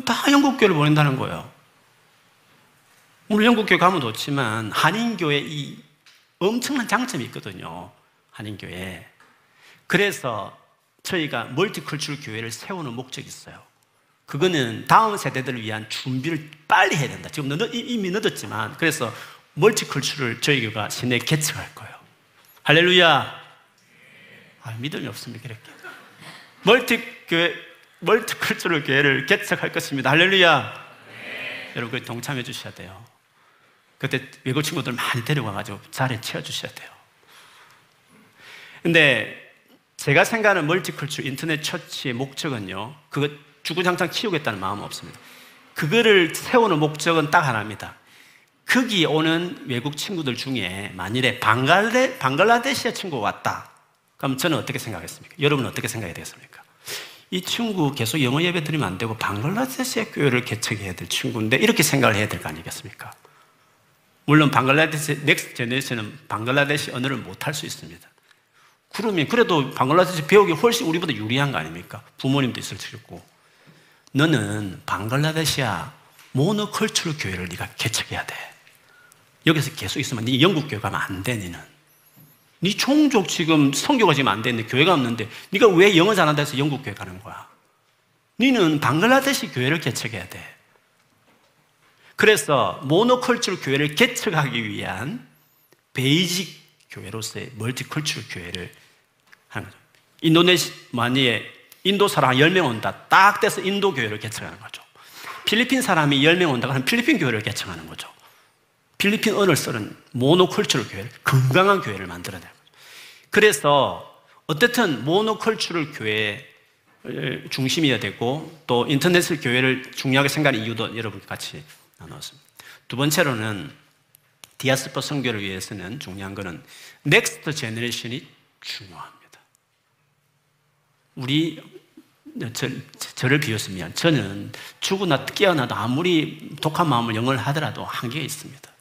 다 영국교회를 보낸다는 거예요. 물론 영국교회 가면 좋지만 한인교회 이 엄청난 장점이 있거든요. 한인교회. 그래서 저희가 multicultural 교회를 세우는 목적이 있어요. 그거는 다음 세대들을 위한 준비를 빨리 해야 된다. 지금 늦, 이미 늦었지만 그래서 multicultural 저희 교회가 시내 개척할 거예요. 할렐루야. 아, 믿음이 없습니까? 이렇게. multi 교회, multicultural 교회를 개척할 것입니다. 할렐루야. 네. 여러분, 그 동참해 주셔야 돼요. 그때 외국 친구들 많이 데려와가지고 자리에 채워 주셔야 돼요. 근데 제가 생각하는 멀티컬처 인터넷 처치의 목적은요, 그거 주구장창 키우겠다는 마음은 없습니다. 그거를 세우는 목적은 딱 하나입니다. 거기 오는 외국 친구들 중에 만일에 방갈레, 방글라데시아 친구가 왔다. 그럼 저는 어떻게 생각했습니까? 여러분은 어떻게 생각이 되겠습니까? 이 친구 계속 영어 예배 드리면 안 되고 방글라데시아 교회를 개척해야 될 친구인데 이렇게 생각을 해야 될 거 아니겠습니까? 물론 방글라데시, next generation은 방글라데시 언어를 못할 수 있습니다. 그러면 그래도 방글라데시 배우기 훨씬 우리보다 유리한 거 아닙니까? 부모님도 있을 테고. 너는 방글라데시아 monocultural 교회를 네가 개척해야 돼. 여기서 계속 있으면 네 영국 교회 가면 안 돼, 너는. 네 종족 지금 선교가 지금 안 되는데 교회가 없는데 네가 왜 영어 잘한다 해서 영국 교회 가는 거야? 니는 방글라데시 교회를 개척해야 돼. 그래서 monoculture 교회를 개척하기 위한 basic 교회로서의 multiculture 교회를 하는 거죠. 인도네시아에 인도 사람 10명 온다. 딱 돼서 인도 교회를 개척하는 거죠. 필리핀 사람이 10명 온다. 그럼 필리핀 교회를 개척하는 거죠. 필리핀 언어를 쓰는 monocultural 교회를, 건강한 교회를 만들어야 거죠. 그래서 어쨌든 monocultural 교회 중심이어야 되고 또 international 교회를 중요하게 생각하는 이유도 여러분 같이 나눴습니다. 두 번째로는 디아스포라 선교를 위해서는 중요한 것은 next generation이 중요합니다. 우리 저, 저를 비롯해서 저는 죽었다 깨어나도 아무리 독한 마음을 영어를 하더라도 한계가 있습니다.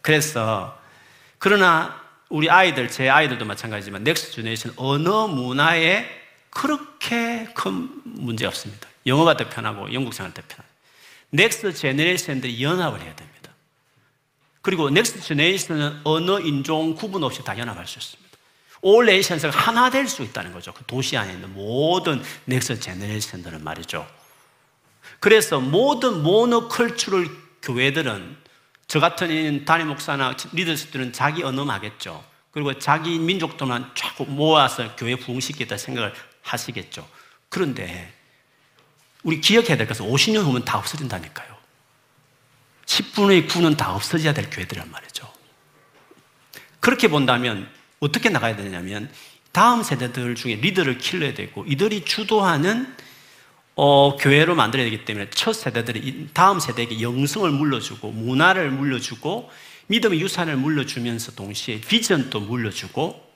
그래서 그러나 우리 아이들, 제 아이들도 마찬가지지만 next generation 언어 문화에 그렇게 큰 문제 없습니다. 영어가 더 편하고 영국 생활 더 편하고. next generation들이 연합을 해야 됩니다. 그리고 next generation은 언어, 인종 구분 없이 다 연합할 수 있습니다. all nations가 하나 될 수 있다는 거죠. 그 도시 안에 있는 모든 next generation들은 말이죠. 그래서 모든 monocultural 교회들은 저 같은 담임 목사나 리더십들은 자기 언어하겠죠. 그리고 자기 민족도만 자꾸 모아서 교회 부흥시키겠다 생각을 하시겠죠. 그런데 우리 기억해야 될 것은 50년 후면 다 없어진다니까요. 10분의 9는 다 없어져야 될 교회들이란 말이죠. 그렇게 본다면 어떻게 나가야 되냐면 다음 세대들 중에 리더를 키워야 되고 이들이 주도하는 어, 교회로 만들어야 되기 때문에 첫 세대들이 다음 세대에게 영성을 물려주고 문화를 물려주고 믿음의 유산을 물려주면서 동시에 비전도 물려주고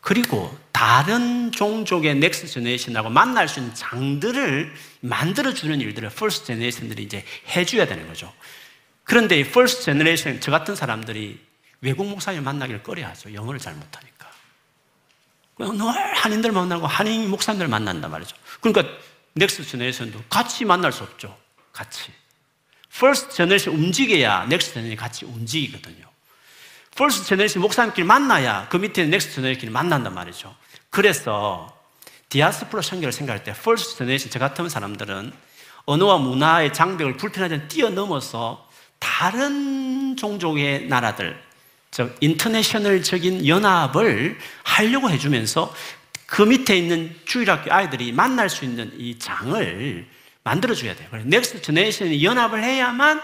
그리고 다른 종족의 넥스 제네이션하고 만날 수 있는 장들을 만들어주는 일들을 first generation들이 이제 해줘야 되는 거죠. 그런데 이 first generation, 저 같은 사람들이 외국 목사님 만나기를 꺼려하죠. 영어를 잘 못하니까. 늘 한인들 만나고 한인 목사님들 만난단 말이죠. 그러니까 next generation도 같이 만날 수 없죠. 같이. first generation 움직여야 next generation이 같이 움직이거든요. first generation 목사님끼리 만나야 그 밑에 next generation끼리 만난단 말이죠. 그래서 디아스포라 선교를 생각할 때 first generation 저 같은 사람들은 언어와 문화의 장벽을 불편하지 뛰어넘어서 다른 종족의 나라들 즉 international적인 연합을 하려고 해주면서 그 밑에 있는 주일학교 아이들이 만날 수 있는 이 장을 만들어줘야 돼요. 그래서 넥스트 제네이션이 연합을 해야만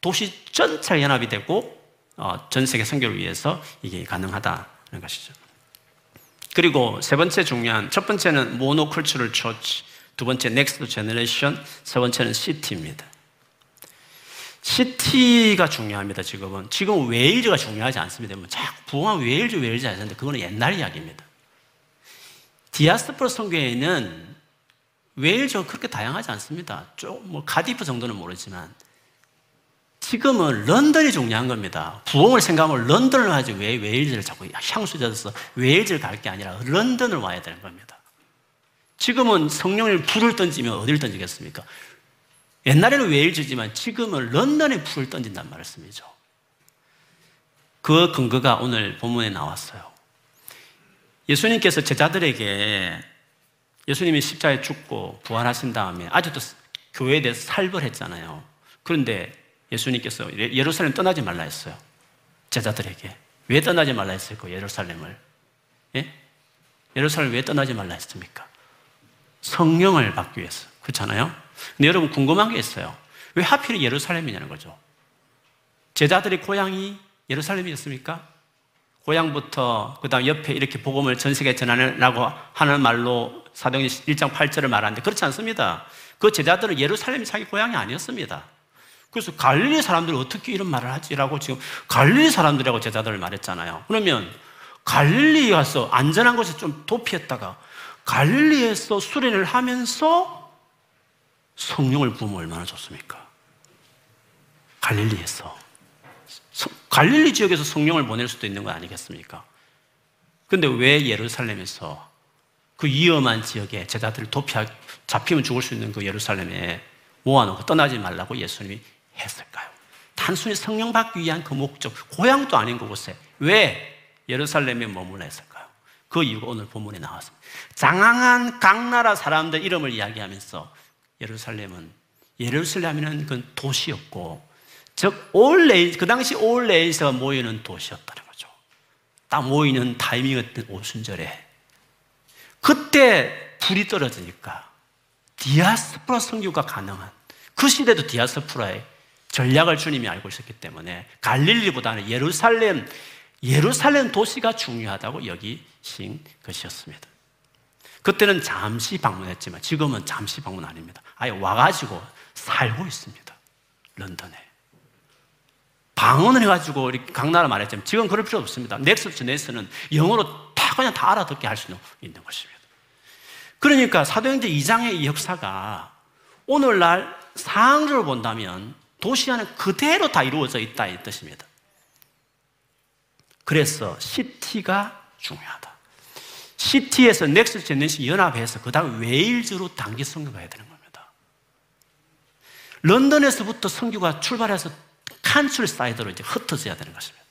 도시 전체가 연합이 되고 어, 전 세계 선교를 위해서 이게 가능하다는 것이죠. 그리고 세 번째 중요한 첫 번째는 monocultural church, 두 번째 next generation, 세 번째는 city입니다. city가 중요합니다, 지금은. 지금 웨일즈가 중요하지 않습니다. 뭐 자꾸 부흥한 웨일즈, 웨일즈 하는데 그거는 옛날 이야기입니다. 디아스포라 선교에는 웨일즈가 그렇게 다양하지 않습니다. 좀뭐 카디프 정도는 모르지만 지금은 런던이 중요한 겁니다. 부흥을 생각하면 런던을 하지 왜 웨일즈를 자꾸 향수 젖어서 웨일즈를 갈 게 아니라 런던을 와야 되는 겁니다. 지금은 성령을 불을 던지면 어디를 던지겠습니까? 옛날에는 웨일즈지만 지금은 런던에 불을 던진단 말씀이죠. 그 근거가 오늘 본문에 나왔어요. 예수님께서 제자들에게 예수님이 십자에 죽고 부활하신 다음에 아직도 교회에 대해서 살벌했잖아요. 그런데 예수님께서 예루살렘 떠나지 말라 했어요. 제자들에게. 왜 떠나지 말라 했을까, 예루살렘을? 예? 예루살렘 왜 떠나지 말라 했습니까? 성령을 받기 위해서. 그렇잖아요? 근데 여러분 궁금한 게 있어요. 왜 하필 예루살렘이냐는 거죠. 제자들의 고향이 예루살렘이었습니까? 고향부터 그다음 옆에 이렇게 복음을 전 세계에 전하라고 하는 말로 사도행 1장 8절을 말하는데 그렇지 않습니다. 그 제자들은 예루살렘이 자기 고향이 아니었습니다. 그래서 갈릴리 사람들이 어떻게 이런 말을 하지라고 지금 갈릴리 사람들이라고 제자들을 말했잖아요. 그러면 갈릴리 가서 안전한 곳에 좀 도피했다가 갈릴리에서 수련을 하면서 성령을 부으면 얼마나 좋습니까? 갈릴리에서. 갈릴리 지역에서 성령을 보낼 수도 있는 거 아니겠습니까? 근데 왜 예루살렘에서 그 위험한 지역에 제자들을 도피하, 잡히면 죽을 수 있는 그 예루살렘에 모아놓고 떠나지 말라고 예수님이 했을까요? 단순히 성령 받기 위한 그 목적, 고향도 아닌 그곳에 왜 예루살렘에 머물러 했을까요? 그 이유가 오늘 본문에 나왔습니다. 장황한 각 나라 사람들 이름을 이야기하면서 예루살렘은 예루살렘은 그 도시였고 즉 올레 그 당시 올레에서 모이는 도시였다는 거죠. 딱 모이는 타이밍이었던 오순절에 그때 불이 떨어지니까 디아스포라 성교가 가능한 그 시대도 디아스포라의 전략을 주님이 알고 있었기 때문에 갈릴리보다는 예루살렘 예루살렘 도시가 중요하다고 여기신 것이었습니다. 그때는 잠시 방문했지만 지금은 잠시 방문 아닙니다. 아예 와가지고 살고 있습니다. 런던에. 방언을 해가지고 각 나라 말했지만 지금 그럴 필요 없습니다. next generation은 영어로 다 그냥 다 알아듣게 할 수 있는 것입니다. 그러니까 사도행전 2장의 이 역사가 오늘날 상황을 본다면 도시 안에 그대로 다 이루어져 있다 이 뜻입니다. 그래서 city가 중요하다. city에서 넥스트 제네시 연합해서 그 다음 웨일즈로 단기 선교가 해야 되는 겁니다. 런던에서부터 선교가 출발해서 countryside로 이제 흩어져야 되는 것입니다.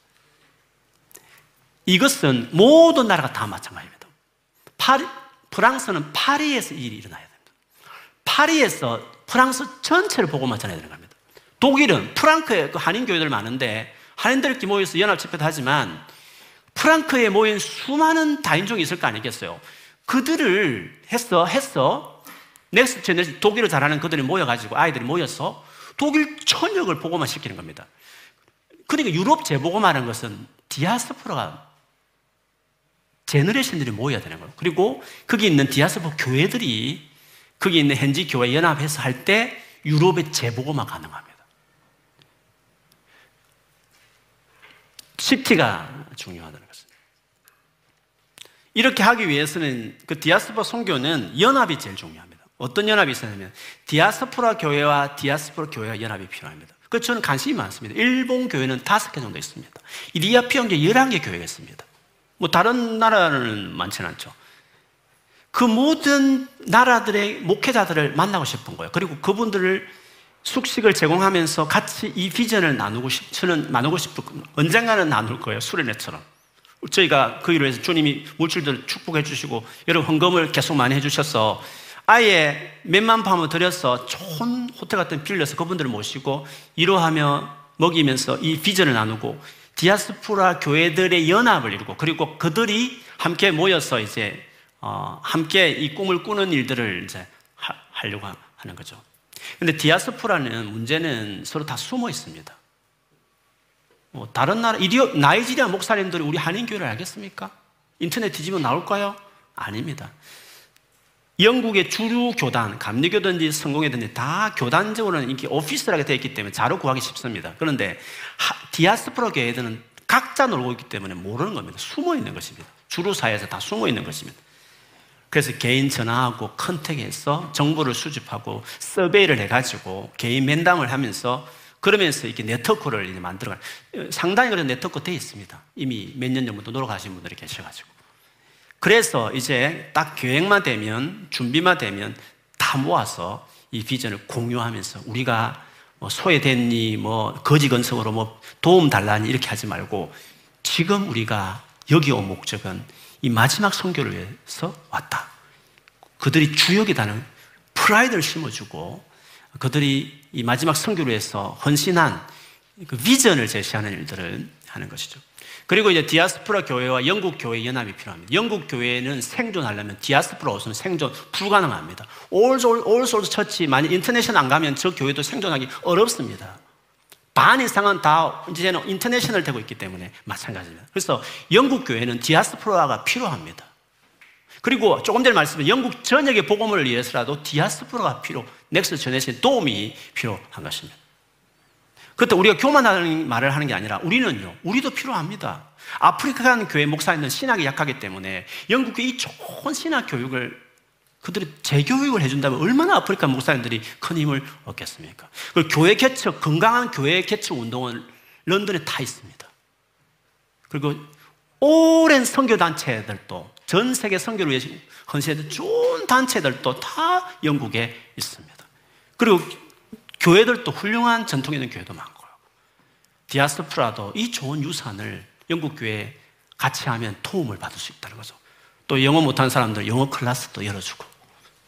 이것은 모든 나라가 다 마찬가지입니다. 파리, 프랑스는 파리에서 일이 일어나야 됩니다. 파리에서 프랑스 전체를 복음화 전해야 되는 겁니다. 독일은 프랑크푸르트에 그 한인 교회들 많은데 한인들끼리 모여서 연합 집회도 하지만 프랑크푸르트에 모인 수많은 다인종이 있을 거 아니겠어요? 그들을 해서, 해서. 넥스트 제네시 독일어를 잘하는 그들이 모여가지고 아이들이 모여서 독일 전역을 복음화 시키는 겁니다. 그러니까 유럽 재복음화는 것은 디아스포라가 generation들이 모여야 되는 거예요. 그리고 거기 있는 디아스포라 교회들이 거기 있는 현지 교회 연합해서 할 때 유럽의 재복음화가 가능합니다. city가 중요하다는 것입니다. 이렇게 하기 위해서는 그 디아스포라 선교는 연합이 제일 중요합니다. 어떤 연합이 있었냐면 디아스포라 교회와 디아스포라 교회와 연합이 필요합니다. 그 저는 관심이 많습니다. 일본 교회는 다섯 개 정도 있습니다. 이리아피온계 11개 교회가 있습니다. 뭐 다른 나라는 많지는 않죠. 그 모든 나라들의 목회자들을 만나고 싶은 거예요. 그리고 그분들을 숙식을 제공하면서 같이 이 비전을 나누고 싶, 저는 나누고 싶고 언젠가는 나눌 거예요. 수련회처럼. 저희가 그 일로 해서 주님이 물질들 축복해 주시고 여러분 헌금을 계속 많이 해 주셔서 아예 몇만 파을 들여서 좋은 호텔 같은 빌려서 그분들을 모시고 이로하며 먹이면서 이 비전을 나누고 디아스포라 교회들의 연합을 이루고 그리고 그들이 함께 모여서 이제 어, 함께 이 꿈을 꾸는 일들을 이제 하, 하려고 하는 거죠. 근데 디아스포라는 문제는 서로 다 숨어 있습니다. 뭐 다른 나라, 이디오, 나이지리아 목사님들이 우리 한인 교회를 알겠습니까? 인터넷 뒤지면 나올까요? 아닙니다. 영국의 주류 교단, 감리교든지 성공회든지 다 교단적으로는 이렇게 오피스라게 되어 있기 때문에 자료 구하기 쉽습니다. 그런데 디아스포라 교회들은 각자 놀고 있기 때문에 모르는 겁니다. 숨어 있는 것입니다. 주류 사회에서 다 숨어 있는 것입니다. 그래서 개인 전화하고 컨택해서 정보를 수집하고 서베이를 해가지고 개인 면담을 하면서 그러면서 이렇게 네트워크를 이제 만들어가 상당히 그런 네트워크 되어 있습니다. 이미 몇 년 전부터 노력하신 분들이 계셔가지고. 그래서 이제 딱 계획만 되면, 준비만 되면 다 모아서 이 비전을 공유하면서 우리가 뭐 소외됐니, 뭐 거지 건성으로 뭐 도움 달라니 이렇게 하지 말고 지금 우리가 여기 온 목적은 이 마지막 선교를 위해서 왔다. 그들이 주역이다는 프라이드를 심어주고 그들이 이 마지막 선교를 위해서 헌신한 그 비전을 제시하는 일들을 하는 것이죠. 그리고 이제 디아스포라 교회와 영국 교회 연합이 필요합니다. 영국 교회는 생존하려면 디아스포라 없으면 생존 불가능합니다. All Souls Church 만약 international 안 가면 저 교회도 생존하기 어렵습니다. 반 이상은 다 이제는 international 되고 있기 때문에 마찬가지입니다. 그래서 영국 교회는 디아스포라가 필요합니다. 그리고 조금 전에 말씀드린 영국 전역의 복음을 위해서라도 디아스포라가 필요, 넥스 전에신 도움이 필요한 것입니다. 그때 우리가 교만하는 말을 하는 게 아니라 우리는요, 우리도 필요합니다. 아프리카 간 교회 목사님들 신학이 약하기 때문에 영국의 이 좋은 신학 교육을 그들이 재교육을 해준다면 얼마나 아프리카 목사님들이 큰 힘을 얻겠습니까? 그 교회 개척, 건강한 교회 개척 운동은 런던에 다 있습니다. 그리고 오랜 선교단체들도 전 세계 선교를 위해서 헌신했던 좋은 단체들도 다 영국에 있습니다. 그리고 교회들도 훌륭한 전통 있는 교회도 많고요. 디아스프라도 이 좋은 유산을 영국 교회에 같이 하면 도움을 받을 수 있다는 거죠. 또 영어 못하는 사람들 영어 클래스도 열어주고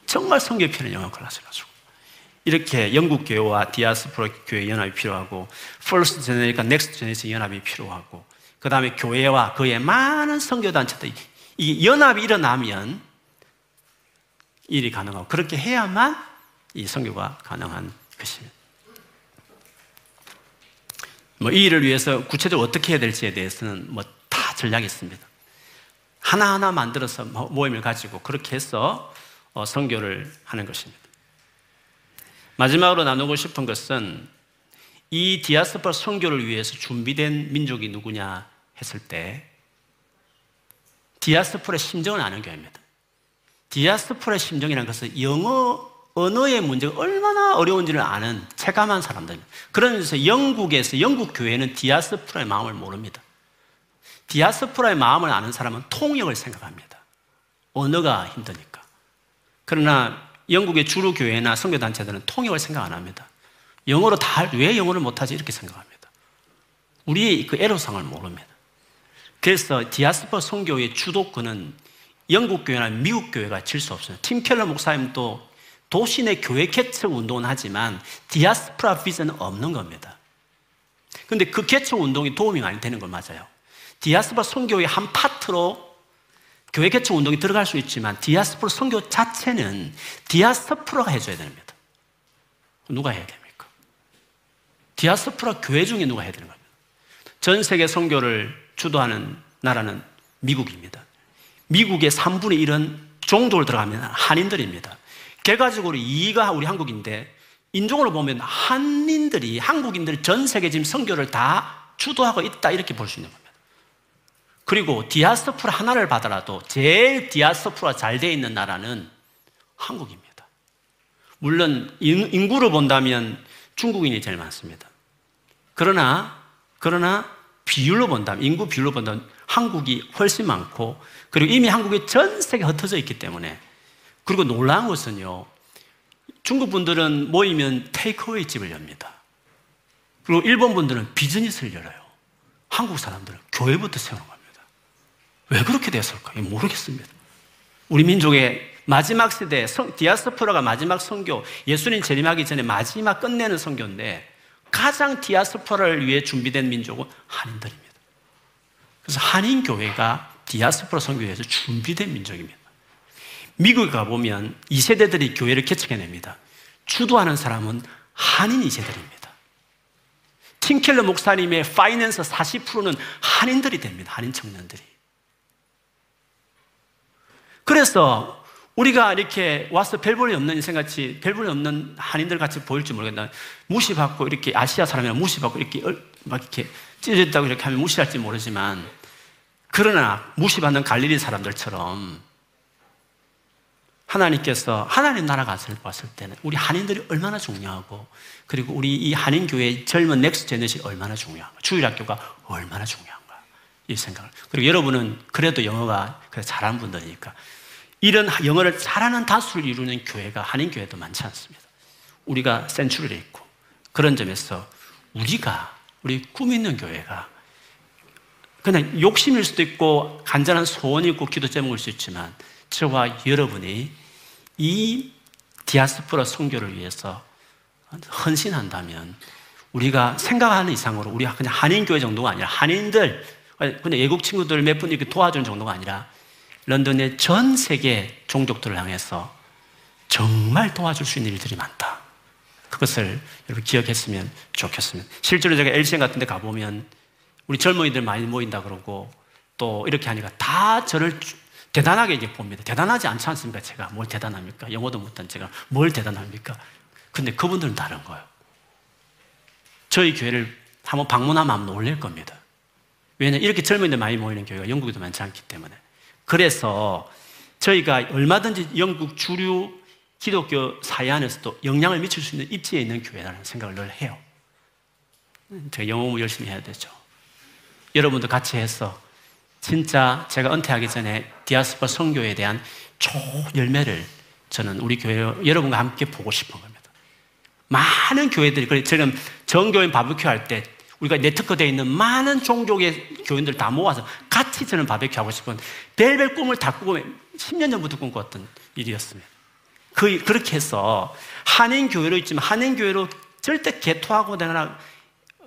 정말 필요한 영어 클래스 열어주고 이렇게 영국 교회와 디아스포라 교회 연합이 필요하고 next generation 연합이 필요하고 그 다음에 교회와 그의 많은 선교 단체들 이 연합이 일어나면 일이 가능하고 그렇게 해야만 이 선교가 가능한 것입니다. 뭐 이 일을 위해서 구체적으로 어떻게 해야 될지에 대해서는 뭐 다 전략이 있습니다. 하나하나 만들어서 모임을 가지고 그렇게 해서 어, 성교를 하는 것입니다. 마지막으로 나누고 싶은 것은 이 디아스포라 선교를 위해서 준비된 민족이 누구냐 했을 때 디아스포라의 심정을 아는 교회입니다. 디아스포라의 심정이라는 것은 영어 언어의 문제가 얼마나 어려운지를 아는 체감한 사람들입니다. 그러면서 영국에서 영국 교회는 디아스포라의 마음을 모릅니다. 디아스포라의 마음을 아는 사람은 통역을 생각합니다. 언어가 힘드니까. 그러나 영국의 주로 교회나 선교 단체들은 통역을 생각 안 합니다. 영어로 다 왜 영어를 못하지 이렇게 생각합니다. 우리의 그 애로상을 모릅니다. 그래서 디아스포 선교의 주도권은 영국 교회나 미국 교회가 질 수 없어요. 팀 켈러 목사님도 도시 내 교회 개척 운동은 하지만 디아스포라 비전은 없는 겁니다. 근데 그 개척 운동이 도움이 많이 되는 건 맞아요. 디아스포라 선교의 한 파트로 교회 개척 운동이 들어갈 수 있지만 디아스포라 선교 자체는 디아스포라가 해줘야 됩니다. 누가 해야 됩니까? 디아스포라 교회 중에 누가 해야 되는 겁니다. 전 세계 선교를 주도하는 나라는 미국입니다. 미국의 3분의 1은 종도를 들어가면 한인들입니다. 결과적으로 2가 우리 한국인데 인종으로 보면 한인들이 한국인들이 전 세계 지금 선교를 다 주도하고 있다 이렇게 볼 수 있는 겁니다. 그리고 디아스포라 하나를 받아라도 제일 디아스포라 잘 돼 있는 나라는 한국입니다. 물론 인구를 본다면 중국인이 제일 많습니다. 그러나 그러나 비율로 본다면 인구 비율로 본다면 한국이 훨씬 많고 그리고 이미 한국이 전 세계 흩어져 있기 때문에 그리고 놀라운 것은요. 중국 분들은 모이면 테이크어웨이 집을 엽니다. 그리고 일본 분들은 비즈니스를 열어요. 한국 사람들은 교회부터 세우는 겁니다. 왜 그렇게 됐을까? 모르겠습니다. 우리 민족의 마지막 세대, 디아스포라가 마지막 선교, 예수님 재림하기 전에 마지막 끝내는 선교인데 가장 디아스포라를 위해 준비된 민족은 한인들입니다. 그래서 한인 교회가 디아스포라 선교에서 준비된 민족입니다. 미국에 가보면 2세대들이 교회를 개척해냅니다. 주도하는 사람은 한인 2세들입니다. 팀켈러 목사님의 파이낸스 40%는 한인들이 됩니다. 한인 청년들이. 그래서 우리가 이렇게 와서 별 볼이 없는 인생같이 별 볼이 없는 한인들 같이 보일지 모르겠다. 무시받고 이렇게 아시아 사람이랑 무시받고 이렇게 막 이렇게 찢어졌다고 이렇게 하면 무시할지 모르지만 그러나 무시받는 갈릴리 사람들처럼 하나님께서 하나님 나라 갔을 봤을 때는 우리 한인들이 얼마나 중요하고 그리고 우리 이 한인 교회 젊은 넥스 제너시 얼마나 중요한가 주일학교가 얼마나 중요한가 이 생각을 그리고 여러분은 그래도 영어가 그래 잘하는 분들이니까 이런 영어를 잘하는 다수를 이루는 교회가 한인 교회도 많지 않습니다. 우리가 센츄리에 있고 그런 점에서 우리가 우리 꿈 있는 교회가 그냥 욕심일 수도 있고 간절한 소원이 있고 기도 제목일 수 있지만 저와 여러분이 이 디아스포라 선교를 위해서 헌신한다면 우리가 생각하는 이상으로 우리가 그냥 한인교회 정도가 아니라 한인들, 그냥 외국 친구들 몇 분 이렇게 도와주는 정도가 아니라 런던의 전 세계 종족들을 향해서 정말 도와줄 수 있는 일들이 많다. 그것을 여러분 기억했으면 좋겠습니다. 실제로 제가 엘시엔 같은 데 가보면 우리 젊은이들 많이 모인다 그러고 또 이렇게 하니까 다 저를 대단하게 이제 봅니다. 대단하지 않지 않습니까? 제가 뭘 대단합니까? 영어도 못한 제가 뭘 대단합니까? 근데 그분들은 다른 거예요. 저희 교회를 한번 방문하면 아마 놀랄 겁니다. 왜냐하면 이렇게 젊은이들 많이 모이는 교회가 영국에도 많지 않기 때문에. 그래서 저희가 얼마든지 영국 주류 기독교 사회 안에서도 영향을 미칠 수 있는 입지에 있는 교회라는 생각을 늘 해요. 제가 영어 공부 열심히 해야 되죠. 여러분도 같이 해서 진짜 제가 은퇴하기 전에 디아스포 성교에 대한 초열매를 저는 우리 교회 여러분과 함께 보고 싶은 겁니다. 많은 교회들이, 그래, 지금 정교인 바비큐 할 때 우리가 네트워크되어 있는 많은 종족의 교인들 다 모아서 같이 저는 바베큐 하고 싶은 벨벨 꿈을 다 꾸고 10년 전부터 꿈꿨던 일이었습니다. 그, 그렇게 해서 한인교회로 있지만 한인교회로 절대 개토하고 내가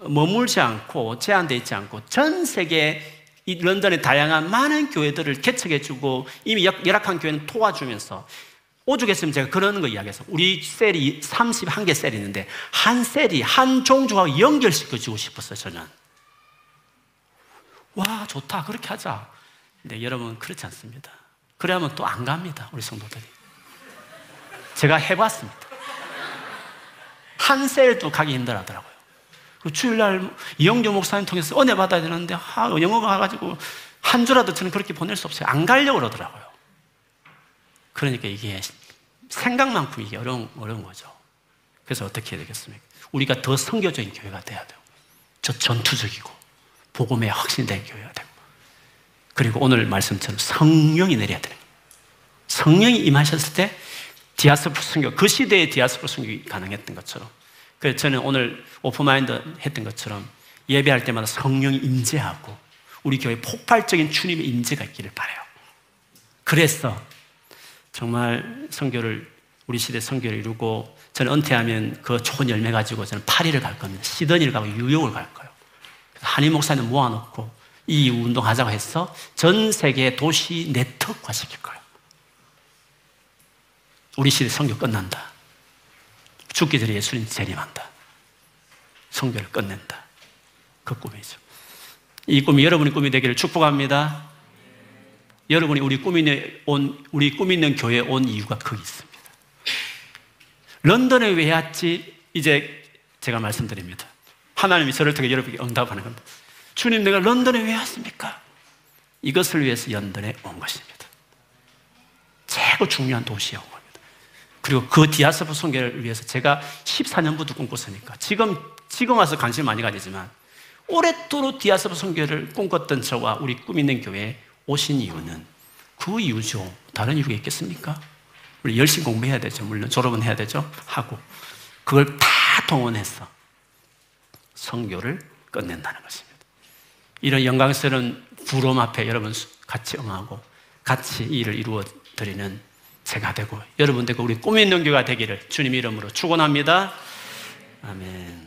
머물지 않고 제한되어 있지 않고 전 세계 이 런던의 다양한 많은 교회들을 개척해주고 이미 열악한 교회는 도와주면서 오죽했으면 제가 그런 거 이야기해서 우리 셀이 31개 셀이 있는데 한 셀이 한 종족하고 연결시켜주고 싶었어요 저는. 와 좋다. 그렇게 하자. 근데 여러분 그렇지 않습니다. 그래야면 또 안 갑니다 우리 성도들이. 제가 해봤습니다. 한 셀도 가기 힘들어 하더라고요. 그 주일날 이영조 목사님 통해서 은혜 받아야 되는데 아, 영어가 가가지고 한 주라도 저는 그렇게 보낼 수 없어요 안 가려고 그러더라고요 그러니까 이게 생각만큼 이게 어려운, 어려운 거죠. 그래서 어떻게 해야 되겠습니까? 우리가 더 성교적인 교회가 돼야 돼요. 저 전투적이고, 복음에 확신된 교회가 되고. 그리고 오늘 말씀처럼 성령이 내려야 되는 거예요. 성령이 임하셨을 때 디아스포라 선교, 그 시대에 디아스포라 선교가 가능했던 것처럼. 그래서 저는 오늘 open mind 했던 것처럼 예배할 때마다 성령이 임재하고 우리 교회 폭발적인 주님의 임재가 있기를 바래요. 그래서 정말 선교를 우리 시대 선교를 이루고 저는 은퇴하면 그 좋은 열매 가지고 저는 파리를 갈 겁니다. 시드니를 가고 뉴욕을 갈 거예요. 한인 목사님 모아놓고 이 운동하자고 해서 전 세계 도시 네트워크화 시킬 거예요. 우리 시대 성교 끝난다. 죽기 전에 예수님 재림한다. 성교를 끝낸다. 그 꿈이죠. 이 꿈이 여러분의 꿈이 되기를 축복합니다. 여러분이 우리 꿈 있는 온 우리 꿈 있는 교회에 온 이유가 거기 있습니다. 런던에 왜 왔지? 이제 제가 말씀드립니다. 하나님이 저를 통해 여러분에게 응답하는 겁니다. 주님, 내가 런던에 왜 왔습니까? 이것을 위해서 런던에 온 것입니다. 최고 중요한 도시에 온 겁니다. 그리고 그 디아스포 선교를 위해서 제가 14년부터 꿈꿨으니까 지금 지금 와서 관심 많이 가지지만 오랫도록 디아스포 선교를 꿈꿨던 저와 우리 꿈 있는 교회 오신 이유는 그 이유죠. 다른 이유가 있겠습니까? 우리 열심히 공부해야 되죠. 물론 졸업은 해야 되죠. 하고 그걸 다 동원해서 성교를 끝낸다는 것입니다. 이런 영광스러운 부름 앞에 여러분 같이 응하고 같이 일을 이루어 드리는 제가 되고 여러분 되고 우리 꿈 있는 교가 되기를 주님 이름으로 축원합니다. 아멘.